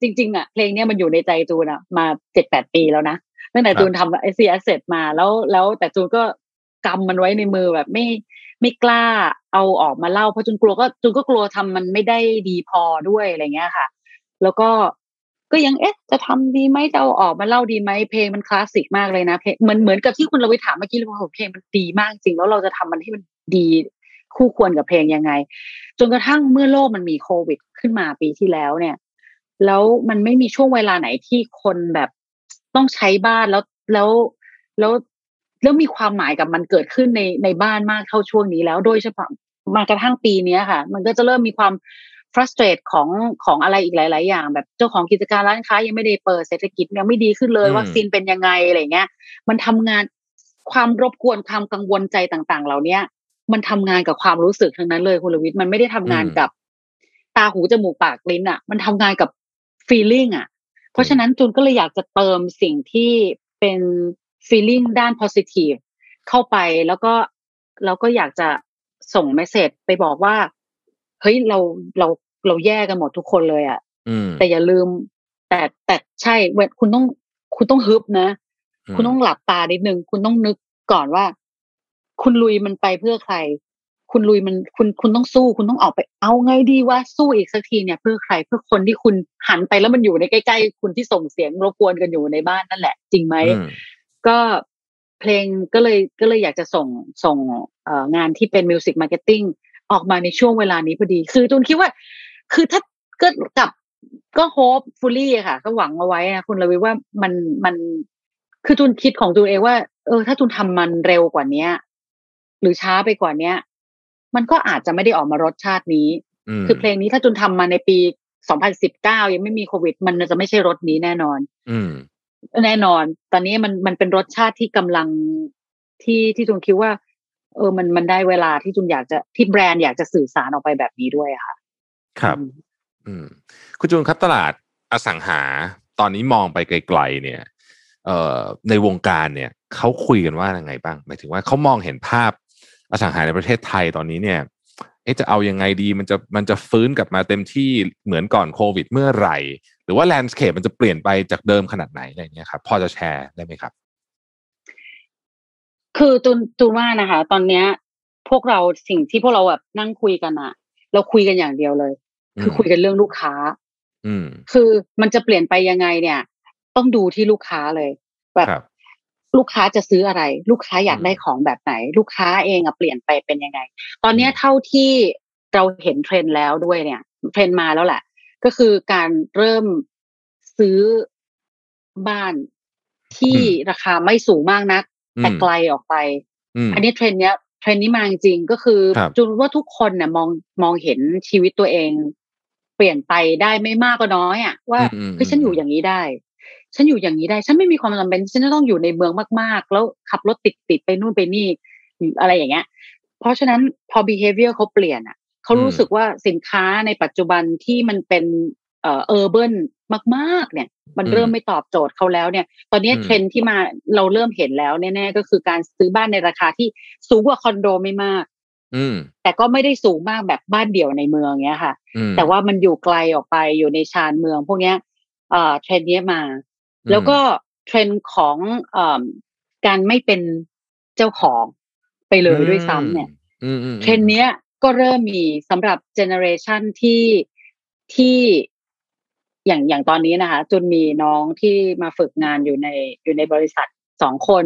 จริง ๆอะเพลงเนี้ยมันอยู่ในใจจูนอะ มาเจ็ดแปดปีแล้วนะตั้งแต่จูนทำ SC Asset มาแล้วแล้วแต่จูนก็กำมันไว้ในมือแบบไม่ไม่กล้าเอาออกมาเล่าเพราะจูนกลัวก็จูนก็กลัวทำมันไม่ได้ดีพอด้วยอะไรเงี้ยค่ะ แล้วก็ ก็ยังเอ๊ะ จะทำดีไหมจะเอาออกมาเล่าดีไหมเพลงมันคลาสสิกมากเลยนะเพลงเหมือนเหมือนกับที่คุณรวิศถามเมื่อกี้เลยว่าเพลงมันดีมากจริงแล้วเราจะทำมันที่มันดีคู่ควรกับเพลงยังไง จนกระทั่งเมื่อโลกมันมีโควิด ขึ้นมาปีที่แล้วเนี่ย แล้วมันไม่มีช่วงเวลาไหนที่คนแบบต้องใช้บ้านแล้วแล้วแล้วแล้วมีความหมายกับมันเกิดขึ้นในในบ้านมากเท่าช่วงนี้แล้วโดยเฉพาะมากระทั่งปีนี้ค่ะ มันก็จะเริ่มมีความ frustrate ของของอะไรอีกหลาย ๆ อย่าง แบบเจ้าของกิจการร้านค้ายังไม่ได้เปิดเศรษฐกิจยังไม่ดีขึ้นเลยวัคซีนเป็นยังไงอะไรเงี้ย มันทำงานความรบกวนความกังวลใจต่าง ๆ เหล่าเนี้ย มันทำงานกับความรู้สึกทั้งนั้นเลยคุณลวิทย์มันไม่ได้ทำงานกับตาหูจมูกปากลิ้นอะ มันทำงานกับ feeling อะ เพราะฉะนั้นจูนก็เลยอยากจะเติมสิ่งที่เป็น feeling ด้าน positive เข้าไปแล้วก็เราก็อยากจะส่งเมสเซจไปบอกว่า เฮ้ยเราเรา เราแย่กันหมดทุกคนเลยอะ่ะแต่อย่าลืม แต่แต่ใช่เวคุณต้อง คุณต้องฮึบนะ คุณต้องหลับตานิดนึง คุณต้องนึกก่อนว่า คุณลุยมันไปเพื่อใคร คุณลุยมันคุณคุณต้องสู้ คุณต้องออกไป เอาไงดีว่าสู้อีกสักทีเนี่ย เพื่อใครเพื่อคนที่คุณหันไปแล้วมันอยู่ในใกล้ๆคุณที่ส่งเสียงรบกวนกันอยู่ในบ้านนั่นแหละ จริงไหมก็เพลงก็เลยก็เลยอยากจะส่งส่งงานที่เป็น music marketing ออกมาในช่วงเวลานี้พอดี คือจูนคิดว่า คือถ้าก็กับก็โฮปฟูลี่ค่ะ ก็หวังเอาไว้นะคุณลวิว่ามันมันคือจูนคิดของจูนเองว่า เออ ถ้าจูนทำมันเร็วกว่าเนี้ย หรือช้าไปกว่าเนี้ย มันก็อาจจะไม่ได้ออกมารสชาตินี้ คือเพลงนี้ถ้าจูนทำมาในปี2019ยังไม่มีโควิด มันจะไม่ใช่รสนี้แน่นอน อืแน่นอน ตอนนี้มันมันเป็นรสชาติที่กำลังที่ที่จุนคิดว่า เออ มันมันได้เวลาที่จุนอยากจะที่แบรนด์อยากจะสื่อสารออกไปแบบนี้ด้วยค่ะ ครับ อืม คุณจูนครับตลาดอสังหาตอนนี้มองไปไกลๆเนี่ย เอ่อในวงการเนี่ยเขาคุยกันว่ายังไงบ้างหมายถึงว่าเขามองเห็นภาพอสังหาในประเทศไทยตอนนี้เนี่ยเอ๊ะจะเอายังไงดีมันจะมันจะฟื้นกลับมาเต็มที่เหมือนก่อนโควิดเมื่อไหร่ หรือว่าแลนด์สเคปมันจะเปลี่ยนไปจากเดิมขนาดไหนอะไรเงี้ยครับพอจะแชร์ได้ไหมครับ คือตูนตูนว่านะคะ ตอนเนี้ย พวกเราสิ่งที่พวกเราแบบนั่งคุยกันอะเราคุยกันอย่างเดียวเลย คือคุยกันเรื่องลูกค้า อืมคือมันจะเปลี่ยนไปยังไงเนี่ย ต้องดูที่ลูกค้าเลยแบบลูกค้าจะซื้ออะไร ลูกค้าอยากได้ของแบบไหน ลูกค้าเองอะเปลี่ยนไปเป็นยังไง ตอนนี้เท่าที่เราเห็นเทรนแล้วด้วยเนี่ย เทรนมาแล้วแหละ ก็คือการเริ่มซื้อบ้านที่ราคาไม่สูงมากนัก แต่ไกลออกไป อันนี้เทรนเนี้ยเทรนนี้มาจริงก็คือจุนว่าทุกคนเนี่ยมองมองเห็นชีวิตตัวเอง เปลี่ยนไปได้ไม่มากก็น้อยอะว่าเฮ้ยฉันอยู่อย่างนี้ได้ ฉันอยู่อย่างนี้ได้ ฉันไม่มีความจำเป็นฉันจะต้องอยู่ในเมืองมากๆ แล้วขับรถติดติดไปนู่นไปนี่อะไรอย่างเงี้ย เพราะฉะนั้นพอ behavior เขาเปลี่ยนอะเขารู้สึกว่าสินค้าในปัจจุบันที่มันเป็นเอ่อ urban มากๆ เนี่ย มันเริ่มไม่ตอบโจทย์เขาแล้วเนี่ย ตอนนี้เทรนด์ที่มาเราเริ่มเห็นแล้วแน่ๆก็คือการซื้อบ้านในราคาที่สูงกว่าคอนโดไม่มากอืม แต่ก็ไม่ได้สูงมากแบบบ้านเดี่ยวในเมืองเนี้ยค่ะ แต่ว่ามันอยู่ไกลออกไปอยู่ในชานเมือง พวกเนี้ยเอ่อเทรนด์นี้มา แล้วก็เทรนด์ของเอ่อการไม่เป็นเจ้าของไปเลยด้วยซ้ำเนี่ยเทรนด์เนี้ยก็เริ่มมีสำหรับเจเนอเรชันที่ที่อย่างอย่างตอนนี้นะคะจูนมีน้องที่มาฝึกงานอยู่ในอยู่ในบริษัทสองคน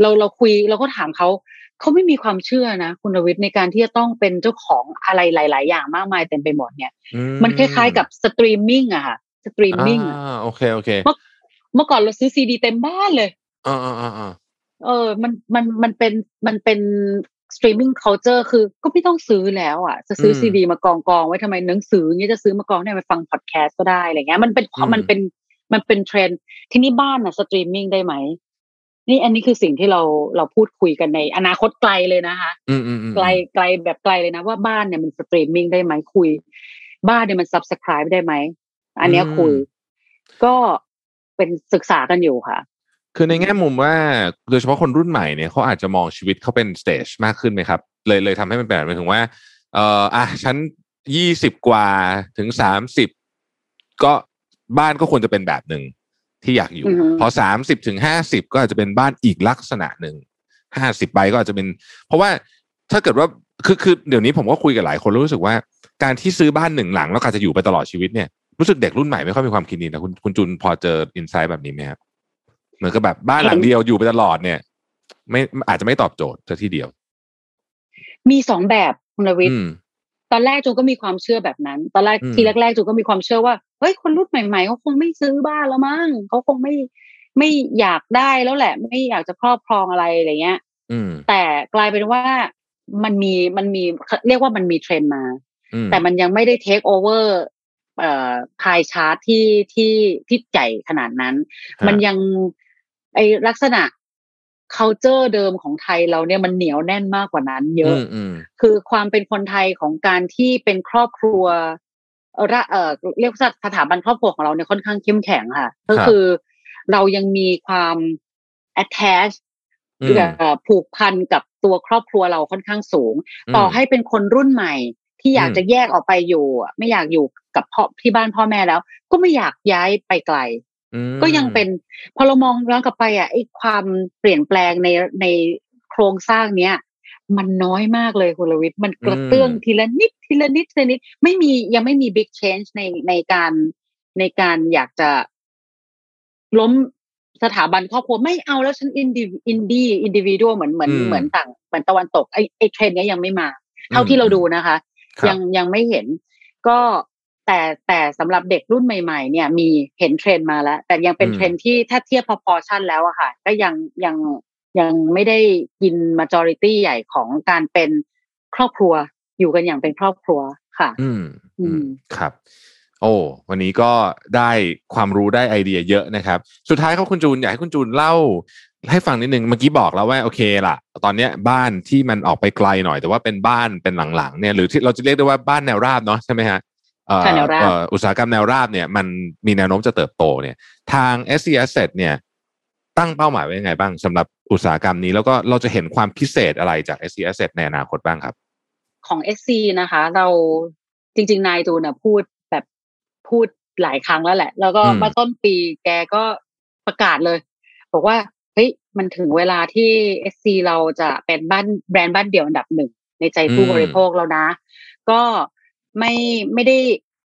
เราเราคุยเราก็ถามเขา เขาไม่มีความเชื่อนะคุณรวิศในการที่จะต้องเป็นเจ้าของอะไรหลาย ๆ อย่างมากมายเต็มไปหมดเนี่ย มันคล้ายๆกับสตรีมมิ่งอะค่ะสตรีมมิ่งอ่าโอเคโอเคเมื่อเมื่อก่อนเราซื้อซีดีเต็มบ้านเลยอ่าอ่าอ่าเออ มันมันมันเป็นมันเป็น streaming culture คือก็ไม่ต้องซื้อแล้วอะ จะซื้อซีดีมากองกองไว้ทำไมหนังสือเงี้ยจะซื้อมากองได้ไปฟังพอดแคสต์ก็ได้อะไรเงี้ยมันเป็นมันเป็นมันเป็นเทรนด์ ทีนี้บ้านอะสตรีมมิ่งได้ไหม นี่อันนี้คือสิ่งที่เราเราพูดคุยกันในอนาคตไกลเลยนะคะไกลไกลแบบไกลเลยนะว่าบ้านเนี่ยมันสตรีมมิ่งได้ไหมคุย บ้านเนี่ยมันซับสไคร b e ได้ไหมอันนี้คุย ก็เป็นศึกษากันอยู่ค่ะ คือในแง่มุมว่าโดยเฉพาะคนรุ่นใหม่เนี่ยเขาอาจจะมองชีวิตเขาเป็นสเตจมากขึ้นไหมครับ เลยเลยทำให้มันเป็นแบบถึงว่า เอ่ออะฉันยี่สิบกว่าถึงสามสิบก็บ้านก็ควรจะเป็นแบบหนึ่ง ที่อยากอยู่ พอสามสิบถึงห้าสิบก็อาจจะเป็นบ้านอีกลักษณะหนึ่งห้าสิบใบก็อาจจะเป็น เพราะว่าถ้าเกิดว่าคือคือเดี๋ยวนี้ผมก็คุยกับหลายคนรู้สึกว่า การที่ซื้อบ้านหนึ่งหลังแล้วการจะอยู่ไปตลอดชีวิตเนี่ยรู้สึกเด็กรุ่นใหม่ไม่ค่อยมีความคิดนี้นะคุณคุณจุนพอเจออินไซต์แบบนี้ไหมครับเหมือนกับแบบบ้านหลังเดียวอยู่ไปตลอดเนี่ย ไม่อาจจะไม่ตอบโจทย์ซะทีเดียว มีสองแบบคุณวิทย์ ตอนแรกจูก็มีความเชื่อแบบนั้น ตอนแรกทีแรกๆจูก็มีความเชื่อว่าเฮ้ยคนรุ่นใหม่ๆเขาคงไม่ซื้อบ้านแล้วมั้งเขาคงไม่ไม่อยากได้แล้วแหละ ไม่อยากจะครอบครองอะไรอะไรเงี้ยแต่กลายเป็นว่ามันมีมันมีเรียกว่ามันมีเทรนด์มา แต่มันยังไม่ได้ take over เอ่อ pie chart ที่ที่ที่ใหญ่ขนาดนั้น มันยังไอ้ลักษณะ culture เดิมของไทยเราเนี่ยมันเหนียวแน่นมากกว่านั้น เยอะคือความเป็นคนไทยของการที่เป็นครอบครัวเอ่อเรียกว่าสถาบันครอบครัวของเราเนี่ยค่อนข้างเข้มแข็งค่ะ ก็คือเรายังมีความ attach ผูกพันกับตัวครอบครัวเราค่อนข้างสูง ต่อให้เป็นคนรุ่นใหม่ที่อยากจะแยกออกไปอยู่ ไม่อยากอยู่กับพ่อที่บ้านพ่อแม่แล้ว ก็ไม่อยากย้ายไปไกล ก็ยังเป็นพอเรามองย้อนกลับไปอะไอ้ความเปลี่ยนแปลงในในโครงสร้างเนี้ยมันน้อยมากเลยคุณลวิทย์มันกระเตื้องทีละนิดทีละนิดทีละนิด ไม่มียังไม่มีบิ๊กเชนจ์ในในการในการอยากจะล้มสถาบันครอบครัวไม่เอาแล้วฉันอินดีอินดี้ individual เหมือนเหมือนเหมือนต่างเหมือนตะวันตกไอ้ไอ้เทรนด์นี้ยังไม่มา เท่าที่เราดูนะคะ ยังยังไม่เห็น ก็ แต่แต่สำหรับเด็กรุ่นใหม่ ๆ เนี่ยมีเห็นเทรนด์มาแล้ว แต่ยังเป็นเทรนด์ที่ถ้าเทียบพอๆชั่นแล้วอะค่ะ ก็ยังยังยังไม่ได้กิน majority ใหญ่ของการเป็นครอบครัวอยู่กันอย่างเป็นครอบครัวค่ะ อืมอืมครับ โอ้วันนี้ก็ได้ความรู้ได้ไอเดียเยอะนะครับ สุดท้ายเขาคุณจูนอยากให้คุณจูนเล่าให้ฟังนิดนึงเมื่อกี้บอกแล้วว่าโอเคล่ะ ตอนเนี้ยบ้านที่มันออกไปไกลหน่อย แต่ว่าเป็นบ้านเป็นหลังๆเนี่ยหรือที่เราจะเรียกได้ว่าบ้านแนวราบเนาะใช่ไหมฮะ อุตสาหกรรมแนวราบเนี่ยมันมีแนวโน้มจะเติบโตเนี่ยทาง s อ s เนี่ยตั้งเป้าหมายไว้ยังไงบ้างสำหรับอุตสาหกรรมนี้ แล้วก็เราจะเห็นความพิเศษอะไรจาก s อ s ในอนาคตบ้างครับ ของ SC นะคะ เราจริง ๆ นายตูนพูดแบบพูดหลายครั้งแล้วแหละ แล้วก็มาต้นปีแกก็ประกาศเลย บอกว่าเฮ้ยมันถึงเวลาที่ SC เราจะเป็นบ้านแบรนด์บ้านเดี่ยวอันดับหนึ่งในใจผู้บริโภคแล้วนะ ก็ ไม่ไม่ได้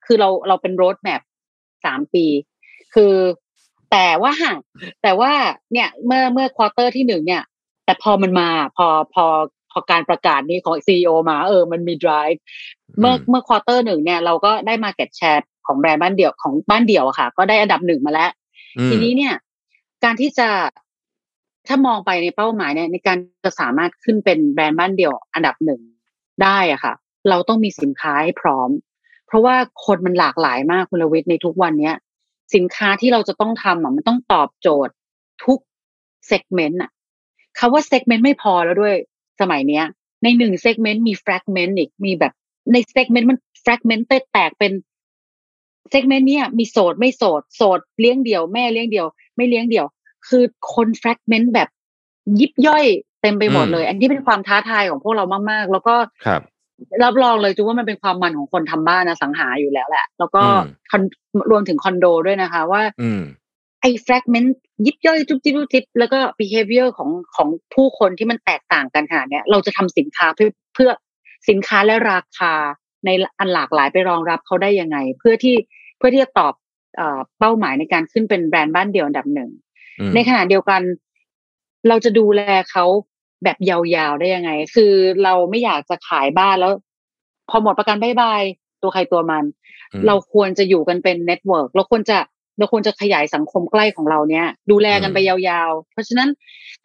คือเราเราเป็นโรดแมพสามปี คือแต่ว่าแต่ว่าเนี่ยเมื่อเมื่อ quarter ที่หนึ่งเนี่ย แต่พอมันมาพอพอพอการประกาศนี้ของ SC ออกมาเออมันมี drive เมื่อเมื่อ quarter หนึ่งเนี่ยเราก็ได้ market share ของแบรนด์บ้านเดี่ยวของบ้านเดี่ยวอะค่ะ ก็ได้อันดับหนึ่งมาแล้ว ทีนี้เนี่ย การที่จะถ้ามองไปในเป้าหมายเนี่ยในการจะสามารถขึ้นเป็นแบรนด์บ้านเดี่ยวอันดับหนึ่งได้อะค่ะ เราต้องมีสินค้าให้พร้อม เพราะว่าคนมันหลากหลายมากคุณลวิทย์ในทุกวันเนี้ย สินค้าที่เราจะต้องทำอะมันต้องตอบโจทย์ทุก segment อะคำว่า segment ไม่พอแล้วด้วยสมัยเนี้ย ในหนึ่ง segment มี fragment อีกมีแบบใน segment มัน fragment แตกเป็น segment เนี้ยมีโสดไม่โสดโสดเลี้ยงเดี่ยวแม่เลี้ยงเดี่ยว ไม่เลี้ยงเดี่ยว คือคน fragment แบบยิบย่อยเต็มไปหมดเลย อันนี้เป็นความท้าทายของพวกเรามาก ๆ แล้วก็ค รับรับรองเลยจูว่ามันเป็นความมันของคนทำบ้านนะสังหาอยู่แล้วแหละ แล้วก็อืมคอนรวมถึงคอนโดด้วยนะคะ ว่าอืมไอ้ fragment ยิบย่อยจุ๊บจิ๊บจุ๊บจิ๊บแล้วก็ behavior ของของผู้คนที่มันแตกต่างกันขนาดเนี้ยเราจะทำสินค้าเพื่อเพื่อสินค้าและราคาในอันหลากหลายไปรองรับเขาได้ยังไง เพื่อที่เพื่อที่จะตอบเอ่อเป้าหมายในการขึ้นเป็นแบรนด์บ้านเดี่ยวอันดับหนึ่งอืมในขณะเดียวกัน เราจะดูแลเขา แบบยาวๆได้ยังไง คือเราไม่อยากจะขายบ้านแล้ว พอหมดประกัน bye bye ตัวใครตัวมันอืมเราควรจะอยู่กันเป็น network เราควรจะเราควรจะขยายสังคมใกล้ของเราเนี้ยดูแลกันไปยาวๆ เพราะฉะนั้น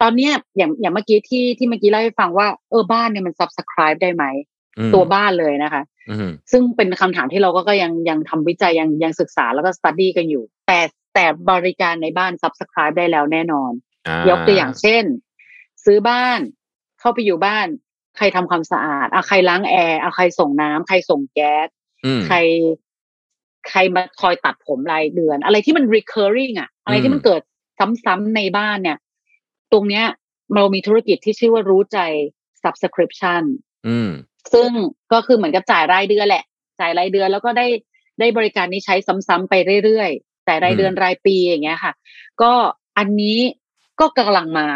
ตอนเนี้ยอย่างอย่างเมื่อกี้ที่ที่เมื่อกี้เล่าให้ฟังว่าเออบ้านเนี่ยมัน subscribe ได้ไหมอืมตัวบ้านเลยนะคะอืมซึ่งเป็นคำถามที่เราก็ก็ยังยังทำวิจัยยังยังศึกษาแล้วก็ study กันอยู่ แต่แต่บริการในบ้าน subscribe ได้แล้วแน่นอนอ่ายกตัวอย่างเช่น ซื้อบ้าน เข้าไปอยู่บ้าน ใครทำความสะอาดอะใครล้างแอร์อะใครส่งน้ำใครส่งแก๊สอืมใคร ใครมาคอยตัดผมรายเดือน อะไรที่มัน recurring อะอะไรที่มันอืมเกิดซ้ำๆในบ้านเนี่ย ตรงเนี้ยเรามีธุรกิจที่ชื่อว่ารู้ใจ subscription อืมซึ่งก็คือเหมือนกับจ่ายรายเดือนแหละ จ่ายรายเดือนแล้วก็ได้ได้บริการนี้ใช้ซ้ำๆไปเรื่อยๆแต่รายเดือนรายปีอย่างเงี้ยค่ะ ก็อันนี้ก็กำลังมา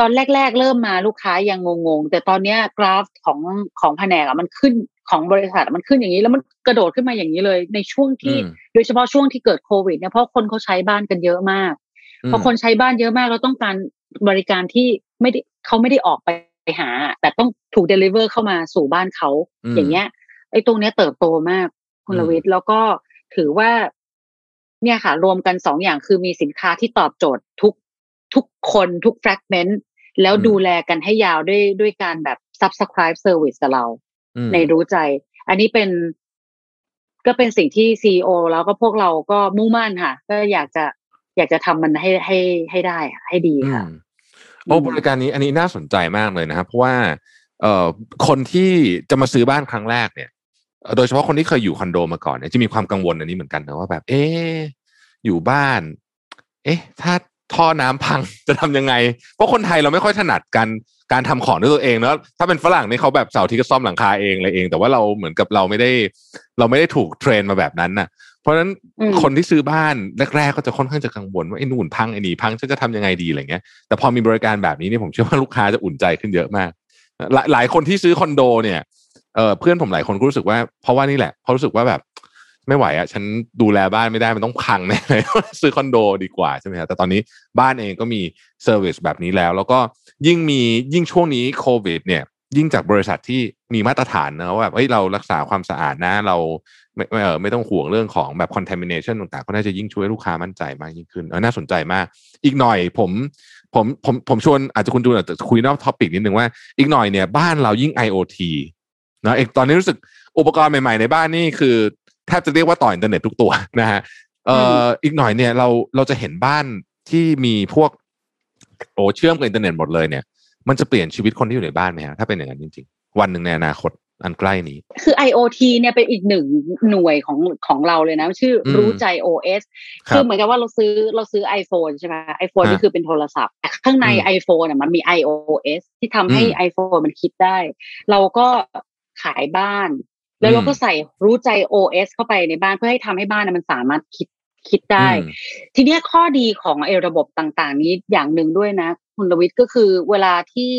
ตอนแรก ๆ เริ่มมาลูกค้ายังงงๆ แต่ตอนเนี้ยกราฟของของแผนกอะมันขึ้นของบริษัทอะมันขึ้นอย่างนี้แล้วมันกระโดดขึ้นมาอย่างนี้เลยในช่วงที่อืมโดยเฉพาะช่วงที่เกิดโควิดเนี่ยเพราะคนเขาใช้บ้านกันเยอะมากพอคนใช้บ้านเยอะมากเราต้องการบริการที่ไม่ได้เขาไม่ได้ออกไปหา แต่ต้องถูกเดลิเวอร์เข้ามาสู่บ้านเขามอย่างเงี้ยไอ้ตรงเนี้ยเติบโตมากคุณอืมลวิทย์แล้วก็ถือว่า เนี่ยค่ะ รวมกันสองอย่างคือมีสินค้าที่ตอบโจทย์ทุก ทุกคนทุกแฟกเมนต์แล้วดูแลกันให้ยาวด้วยด้วยการแบบ subscribe service กับเราอืมในรู้ใจ อันนี้เป็น ก็เป็นสิ่งที่ซีอแล้วก็พวกเราก็มุ่งมั่นค่ะ ก็อยากจะอยากจะทำมันให้ให้ให้ได้อะให้ดีอืค่ะมโอ้อืมบริการนี้อันนี้น่าสนใจมากเลยนะครับ เพราะว่าเอ่อคนที่จะมาซื้อบ้านครั้งแรกเนี่ยเอ่อโดยเฉพาะคนที่เคยอยู่คอนโดมาก่อนเนี่ยจะมีความกังวลอันนี้เหมือนกันนะว่าแบบ เอ๊ะอยู่บ้าน เอ๊ะถ้า ท่อน้ำพังจะทำยังไง เพราะคนไทยเราไม่ค่อยถนัดการการทำของด้วยตัวเองเนอะถ้าเป็นฝรั่งนี่เขาแบบเสาร์อาที่ก็ซ่อมหลังคาเองอะไรเอง แต่ว่าเราเหมือนกับเราไม่ได้ เราไม่ได้ถูกเทรนมาแบบนั้นน่ะ เพราะฉะนั้นอืมคนที่ซื้อบ้านแรกๆก็จะค่อนข้างจะกังวลว่าไอ้นู่นพังไอ้นี่พังฉันจะทำยังไงดีอะไรเงี้ยแต่พอมีบริการแบบนี้เนี่ยผมเชื่อว่าลูกค้าจะอุ่นใจขึ้นเยอะมากหลายหลายคนที่ซื้อคอนโดเนี่ยเออเพื่อนผมหลายคนก็รู้สึกว่าเพราะว่านี่แหละเพราะรู้สึกว่าแบบ ไม่ไหวอะฉันดูแลบ้านไม่ได้มันต้องพังแน่เลยซื้อคอนโดดีกว่าใช่ไหมครับแต่ตอนนี้บ้านเองก็มี service แบบนี้แล้ว แล้วก็ยิ่งมียิ่งช่วงนี้โควิด เนี่ย ยิ่งจากบริษัทที่มีมาตรฐานนะว่าแบบเฮ้ยเรารักษาความสะอาดนะ เราไม่ไม่เออไม่ต้องห่วงเรื่องของแบบ contamination ต่างๆ ก็น่าจะยิ่งช่วยลูกค้ามั่นใจมากยิ่งขึ้นเออน่าสนใจมาก อีกหน่อยผมผมผมผมชวนอาจจะคุณจูนอาจจะคุยนอก topic นิดนึงว่าอีกหน่อยเนี่ยบ้านเรายิ่ง IoT นะเอกตอนนี้รู้สึกอุปกรณ์ใหม่ๆในบ้านนี่คือ แทบจะเรียกว่าต่ออินเทอร์เน็ตทุกตัวนะฮะเอ่ออีกหน่อยเนี่ยเราเราจะเห็นบ้านที่มีพวกโอ้เชื่อมกับอินเทอร์เน็ตหมดเลยเนี่ย มันจะเปลี่ยนชีวิตคนที่อยู่ในบ้านไหมฮะถ้าเป็นอย่างนั้นจริงๆ วันหนึ่งในอนาคตอันใกล้นี้ คือ IoT เนี่ยเป็นอีกหนึ่งหน่วยของของเราเลยนะ ชื่ออืมรู้ใจ OS ครับคือเหมือนกับว่าเราซื้อเราซื้อ iPhone ใช่ไหม iPhone ฮะนี่คือเป็นโทรศัพท์แต่ข้างในอืม iPhone เนี่ยมันมี iOS ที่ทำให้อืม iPhone มันคิดได้ เราก็ขายบ้าน แล้วเราก็ใส่รู้ใจ OS เข้าไปในบ้านเพื่อให้ทำให้บ้านน่ะมันสามารถคิดคิดได้อืมทีเนี้ยข้อดีของไอ้ระบบต่างๆ นี้อย่างหนึ่งด้วยนะ คุณลวิทย์ก็คือเวลาที่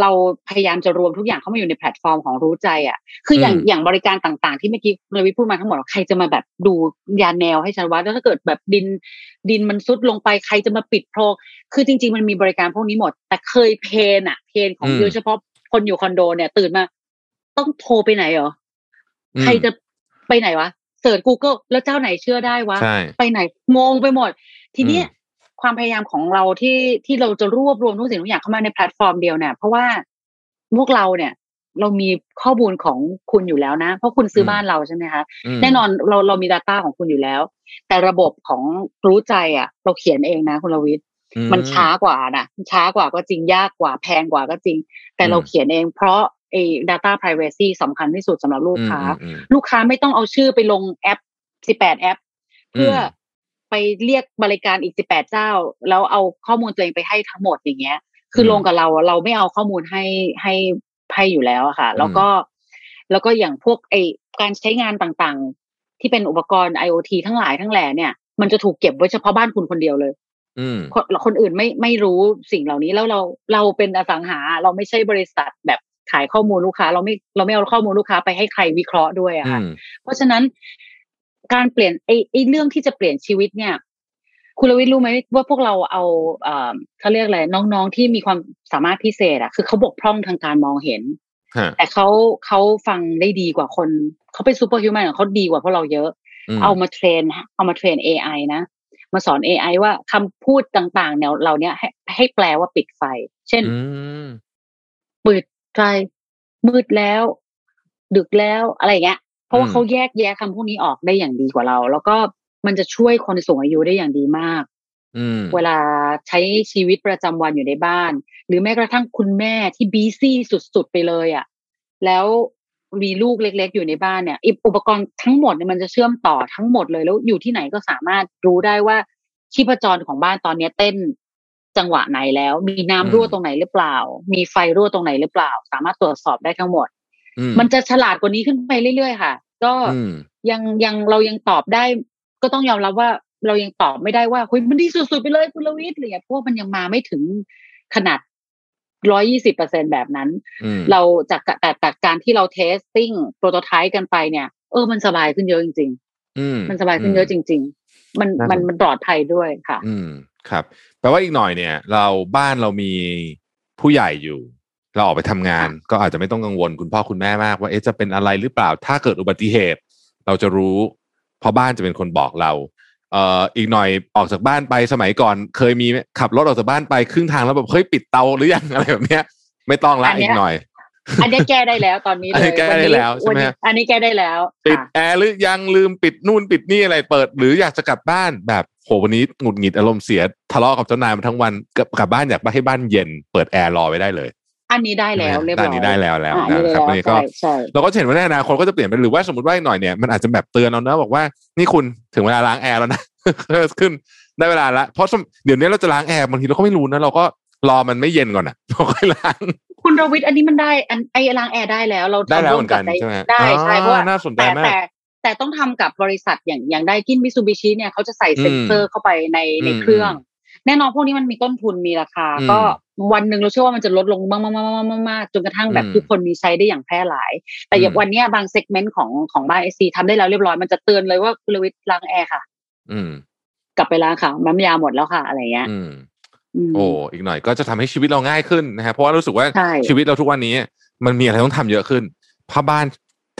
เราพยายามจะรวมทุกอย่างเข้ามาอยู่ในแพลตฟอร์มของรู้ใจอะ คืออย่างอืมอย่างบริการต่างๆ ที่เมื่อกี้คุณลวิทย์พูดมาทั้งหมดใครจะมาแบบดูยาแนวให้ฉันว่าแล้วถ้าเกิดแบบดินดินมันซุดลงไปใครจะมาปิดโพรงคือจริง ๆ มันมีบริการพวกนี้หมด แต่เคยเพนอะ เพนของอืมโดยเฉพาะคนอยู่คอนโดเนี่ย ตื่นมา ต้องโทรไปไหนเหรออืมใครจะไปไหนวะเสิร์ช Google แล้วเจ้าไหนเชื่อได้วะใช่ไปไหนงงไปหมด ทีเนี้ยความพยายามของเราที่ที่เราจะรวบรวมทุกสิ่งทุกอย่างเข้ามาในแพลตฟอร์มเดียวเนี่ยเพราะว่าพวกเราเนี่ย เรามีข้อมูลของคุณอยู่แล้วนะ เพราะคุณซื้ออมบ้านเราใช่ไหมคะมแน่นอนเราเรามี Data ของคุณอยู่แล้ว แต่ระบบของรู้ใจอะ เราเขียนเองนะคุณรวิทย์อืมันช้ากว่านะมันช้ากว่าก็จริงยากกว่าแพงกว่าก็จริง แต่เราอืมเขียนเอง เพราะ ไอ้ data privacy สำคัญที่สุดสำหรับลูกค้าอืมอืมลูกค้าไม่ต้องเอาชื่อไปลงแอป18แอป เพื่อไปเรียกบริการอีก18เจ้า แล้วเอาข้อมูลตัวเองไปให้ทั้งหมดอย่างเงี้ย คือลงกับเราเราไม่เอาข้อมูลให้ให้ให้อยู่แล้วอะค่ะ แล้วก็ แล้วก็อย่างพวกไอการใช้งานต่างๆ ที่เป็นอุปกรณ์ IoT ทั้งหลายทั้งแหล่เนี่ย มันจะถูกเก็บไว้เฉพาะบ้านคุณคนเดียวเลยอืมคนคนอื่นไม่ไม่รู้สิ่งเหล่านี้แล้วเราเราเป็นอสังหา เราไม่ใช่บริษัทแบบ ขายข้อมูลลูกค้า เราไม่เราไม่เอาข้อมูลลูกค้าไปให้ใครวิเคราะห์ด้วยอะอืมค่ะเพราะฉะนั้นการเปลี่ยนไอ้ไอ้เรื่องที่จะเปลี่ยนชีวิตเนี่ย คุณลวิทย์รู้ไหมว่าพวกเราเอาเอ่อเขาเรียกอะไรน้องๆที่มีความสามารถพิเศษอะคือเขาบกพร่องทางการมองเห็นฮะแต่เขาเขาฟังได้ดีกว่าคนเขาเป็น superhuman เขาดีกว่าพวกเราเยอะมเอามาเทรน เอามาเทรน AI นะมาสอน AI ว่าคำพูดต่างๆเนี่ยเราเนี้ยให้ให้แปลว่าปิดไฟ เช่นอืมปิด ไฟมืดแล้ว ดึกแล้วอะไรอย่างเงี้ย เพราะว่าอืมเขาแยกแยะคำพวกนี้ออกได้อย่างดีกว่าเรา แล้วก็มันจะช่วยคนสูงอายุได้อย่างดีมากอืมเวลาใช้ชีวิตประจำวันอยู่ในบ้าน หรือแม้กระทั่งคุณแม่ที่บีซี่สุดๆไปเลยอะ่ะ แล้วมีลูกเล็ก ๆ อยู่ในบ้านเนี่ยอุปกรณ์ทั้งหมดเนี่ยมันจะเชื่อมต่อทั้งหมดเลยแล้วอยู่ที่ไหนก็สามารถรู้ได้ว่าชีพจรของบ้านตอนเนี้ยเต้น จังหวะไหนแล้ว มีน้ำรั่วตรงไหนหรือเปล่า มีไฟรั่วตรงไหนหรือเปล่า สามารถตรวจสอบได้ทั้งหมดอืมมันจะฉลาดกว่านี้ขึ้นไปเรื่อยๆค่ะ ก็อืมยังยังเรายังตอบได้ ก็ต้องยอมรับว่าเรายังตอบไม่ได้ว่าเฮ้ยมันดีสุดๆไปเลยคุณลวิทย์อะไรอย่างเงี้ยเพราะว่ามันยังมาไม่ถึงขนาดร้อยยี่สิบเปอร์เซ็นต์แบบนั้นอืมเราจากแต่แต่การที่เรา testing prototype กันไปเนี่ย เออมันสบายขึ้นเยอะจริงอืมๆมันสบายขึ้นเยอะจริง ๆ มันน่าสนมันมันปลอดภัยด้วยค่ะ อืม ครับแปลว่าอีกหน่อยเนี่ย เราบ้านเรามีผู้ใหญ่อยู่ เราออกไปทำงาน ก็อาจจะไม่ต้องกังวลคุณพ่อคุณแม่มากว่าเอ๊ะจะเป็นอะไรหรือเปล่า ถ้าเกิดอุบัติเหตุ เราจะรู้เพราะบ้านจะเป็นคนบอกเราเอ่ออีกหน่อยออกจากบ้านไปสมัยก่อน เคยมีขับรถออกจากบ้านไปครึ่งทางแล้วแบบเฮ้ยปิดเตาหรือยังอะไรแบบเนี้ย ไม่ต้องละอันเนี้อียกหน่อย อันนี้แก้ได้แล้วตอนนี้เลอันนี้ยแก้ได้แล้วใช่ไหมนนี้อันนี้แก้ได้แล้วปิดค่ะแอร์หรือยังลืมปิดนู่นปิดนี่อะไรเปิด หรืออยากจะกลับบ้านแบบโหวันนี้หงุดหงิดอารมณ์เสียทะเลาะกับเจ้านายมาทั้งวันกลับกลับบ้านอยากให้บ้านเย็น เปิดแอร์รอไว้ได้เลยอันนี้ได้แล้วเรียบร้อยอันนี้ได้แล้วแล้วอ่าอันนี้นะครับได้อันแล้วนี้ก็ใช่ใช่เราก็จะเห็นว่าในอนาคตก็จะเปลี่ยนไปหรือว่าสมมติว่าอีกหน่อยเนี่ยมันอาจจะแบบเตือนเราเนอะบอกว่านี่คุณถึงเวลาล้างแอร์แล้วนะขึ้นได้เวลาละเพราะสมเดี๋ยวนี้เราจะล้างแอร์บางทีเราก็ไม่รู้นะเราก็ รอมันไม่เย็นก่อนอะเราค่อยล้าง คุณรวิทย์อันนี้มันได้ อันไอ้ล้างแอร์ได้แล้ว เราได้แล้วทำร่วเหมืมอนกักันบได้ใช่ไหมได้ใช่อ่าเพราะว่าน่าสนใจแต่มากแต่แต่ต้องทำกับบริษัทอย่างอย่างได้กินมิซูบิชิเนี่ยเขาจะใส่เซ็นเซอร์เข้าไปในในอืมเครื่อง แน่นอนพวกนี้มันมีต้นทุนมีราคาอืมก็วันหนึ่งเราเชื่อว่ามันจะลดลงมากๆๆๆๆจนกระทั่งแบบอืมทุกคนมีใช้ได้อย่างแพร่หลาย แต่อย่างอืมวันเนี้ยบาง segment ของของบ้าน SC ทำได้แล้วเรียบร้อยมันจะเตือนเลยว่าคุณรวิทย์ล้างแอร์ค่ะ อืมกลับไปล้างค่ะน้ำยาหมดแล้วค่ะอะไรเงี้ยอืมอืม โอ้อีกหน่อยก็จะทำให้ชีวิตเราง่ายขึ้นนะครับเพราะว่ารู้สึกว่าใช่ชีวิตเราทุกวันนี้ มันมีอะไรต้องทำเยอะขึ้นถ้าบ้าน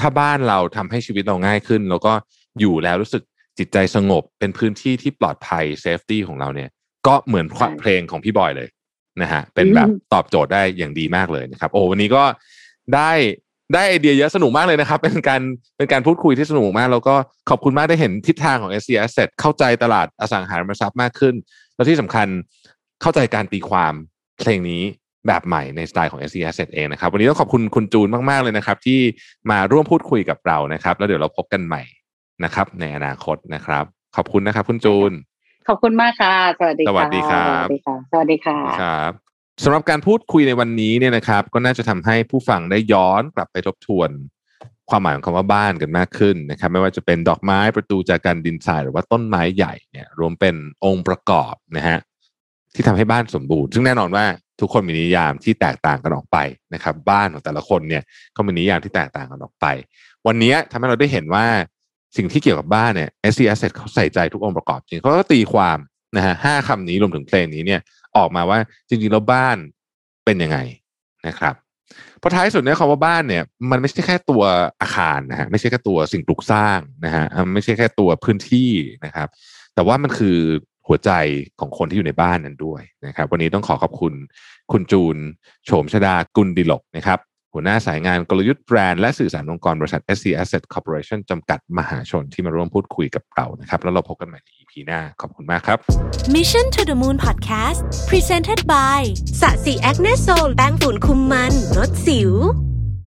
ถ้าบ้านเราทำให้ชีวิตเราง่ายขึ้น แล้วก็อยู่แล้วรู้สึกจิตใจสงบเป็นพื้นที่ที่ปลอดภัย safety ของเราเนี่ย ก็เหมือนเพลงของพี่บอยเลยนะฮะเป็นแบบตอบโจทย์ได้อย่างดีมากเลยนะครับ โอ้วันนี้ก็ได้ได้ไอเดียเยอะสนุกมากเลยนะครับ เป็นการเป็นการพูดคุยที่สนุกมาก แล้วก็ขอบคุณมากได้เห็นทิศทางของ s c Asset เข้าใจตลาดอสังหาริมทรัพย์มากขึ้น แล้วที่สำคัญ เข้าใจการตีความเพลงนี้แบบใหม่ในสไตล์ของ s c Asset เองนะครับ วันนี้ต้องขอบคุณคุณจูนมาก ๆ เลยนะครับ ที่มาร่วมพูดคุยกับเรานะครับ แล้วเดี๋ยวเราพบกันใหม่นะครับ ในอนาคตนะครับ ขอบคุณนะครับ คุณจูน ขอบคุณมากค่ะ สวัสดีค่ะสวัสดีครับสวัสดีค่ะสวัสดีค่ะ ครับสำหรับการพูดคุยในวันนี้เนี่ยนะครับ ก็น่าจะทำให้ผู้ฟังได้ย้อนกลับไปทบทวน ความหมายของคำว่าบ้านกันมากขึ้นนะครับ ไม่ว่าจะเป็นดอกไม้ประตูจากการดินทรายหรือว่าต้นไม้ใหญ่เนี่ยรวมเป็นองค์ประกอบนะฮะ ที่ทำให้บ้านสมบูรณ์ ซึ่งแน่นอนว่าทุกคนมีนิยามที่แตกต่างกันออกไปนะครับ บ้านของแต่ละคนเนี่ยก็มีนิยามที่แตกต่างกันออกไป วันนี้ทำให้เราได้เห็นว่าสิ่งที่เกี่ยวกับบ้านเนี่ย SC Asset เขาใส่ใจทุกองค์ประกอบจริงเขาก็ตีความนะฮะห้าคำนี้รวมถึงเพลงนี้เนี่ยออกมาว่าจริงๆแล้วบ้านเป็นยังไงนะครับเพราะท้ายสุดเนี่ยคำว่าบ้านเนี่ยมันไม่ใช่แค่ตัวอาคารนะฮะไม่ใช่แค่ตัวสิ่งปลูกสร้างนะฮะไม่ใช่แค่ตัวพื้นที่นะครับ แต่ว่ามันคือ หัวใจของคนที่อยู่ในบ้านนั้นด้วยนะครับ วันนี้ต้องขอขอบคุณคุณจูนโฉมชดากุลดิลกนะครับหัวหน้าสายงานกลยุทธ์แบรนด์และสื่อสารองค์กรบริษัท SC Asset Corporation จำกัดมหาชนที่มาร่วมพูดคุยกับเรานะครับ แล้วเราพบกันใหม่ใน EP หน้า ขอบคุณมากครับ Mission to the Moon Podcast Presented by สะสีแอคเนโซลแป้งฝุ่นคุมมันลดสิว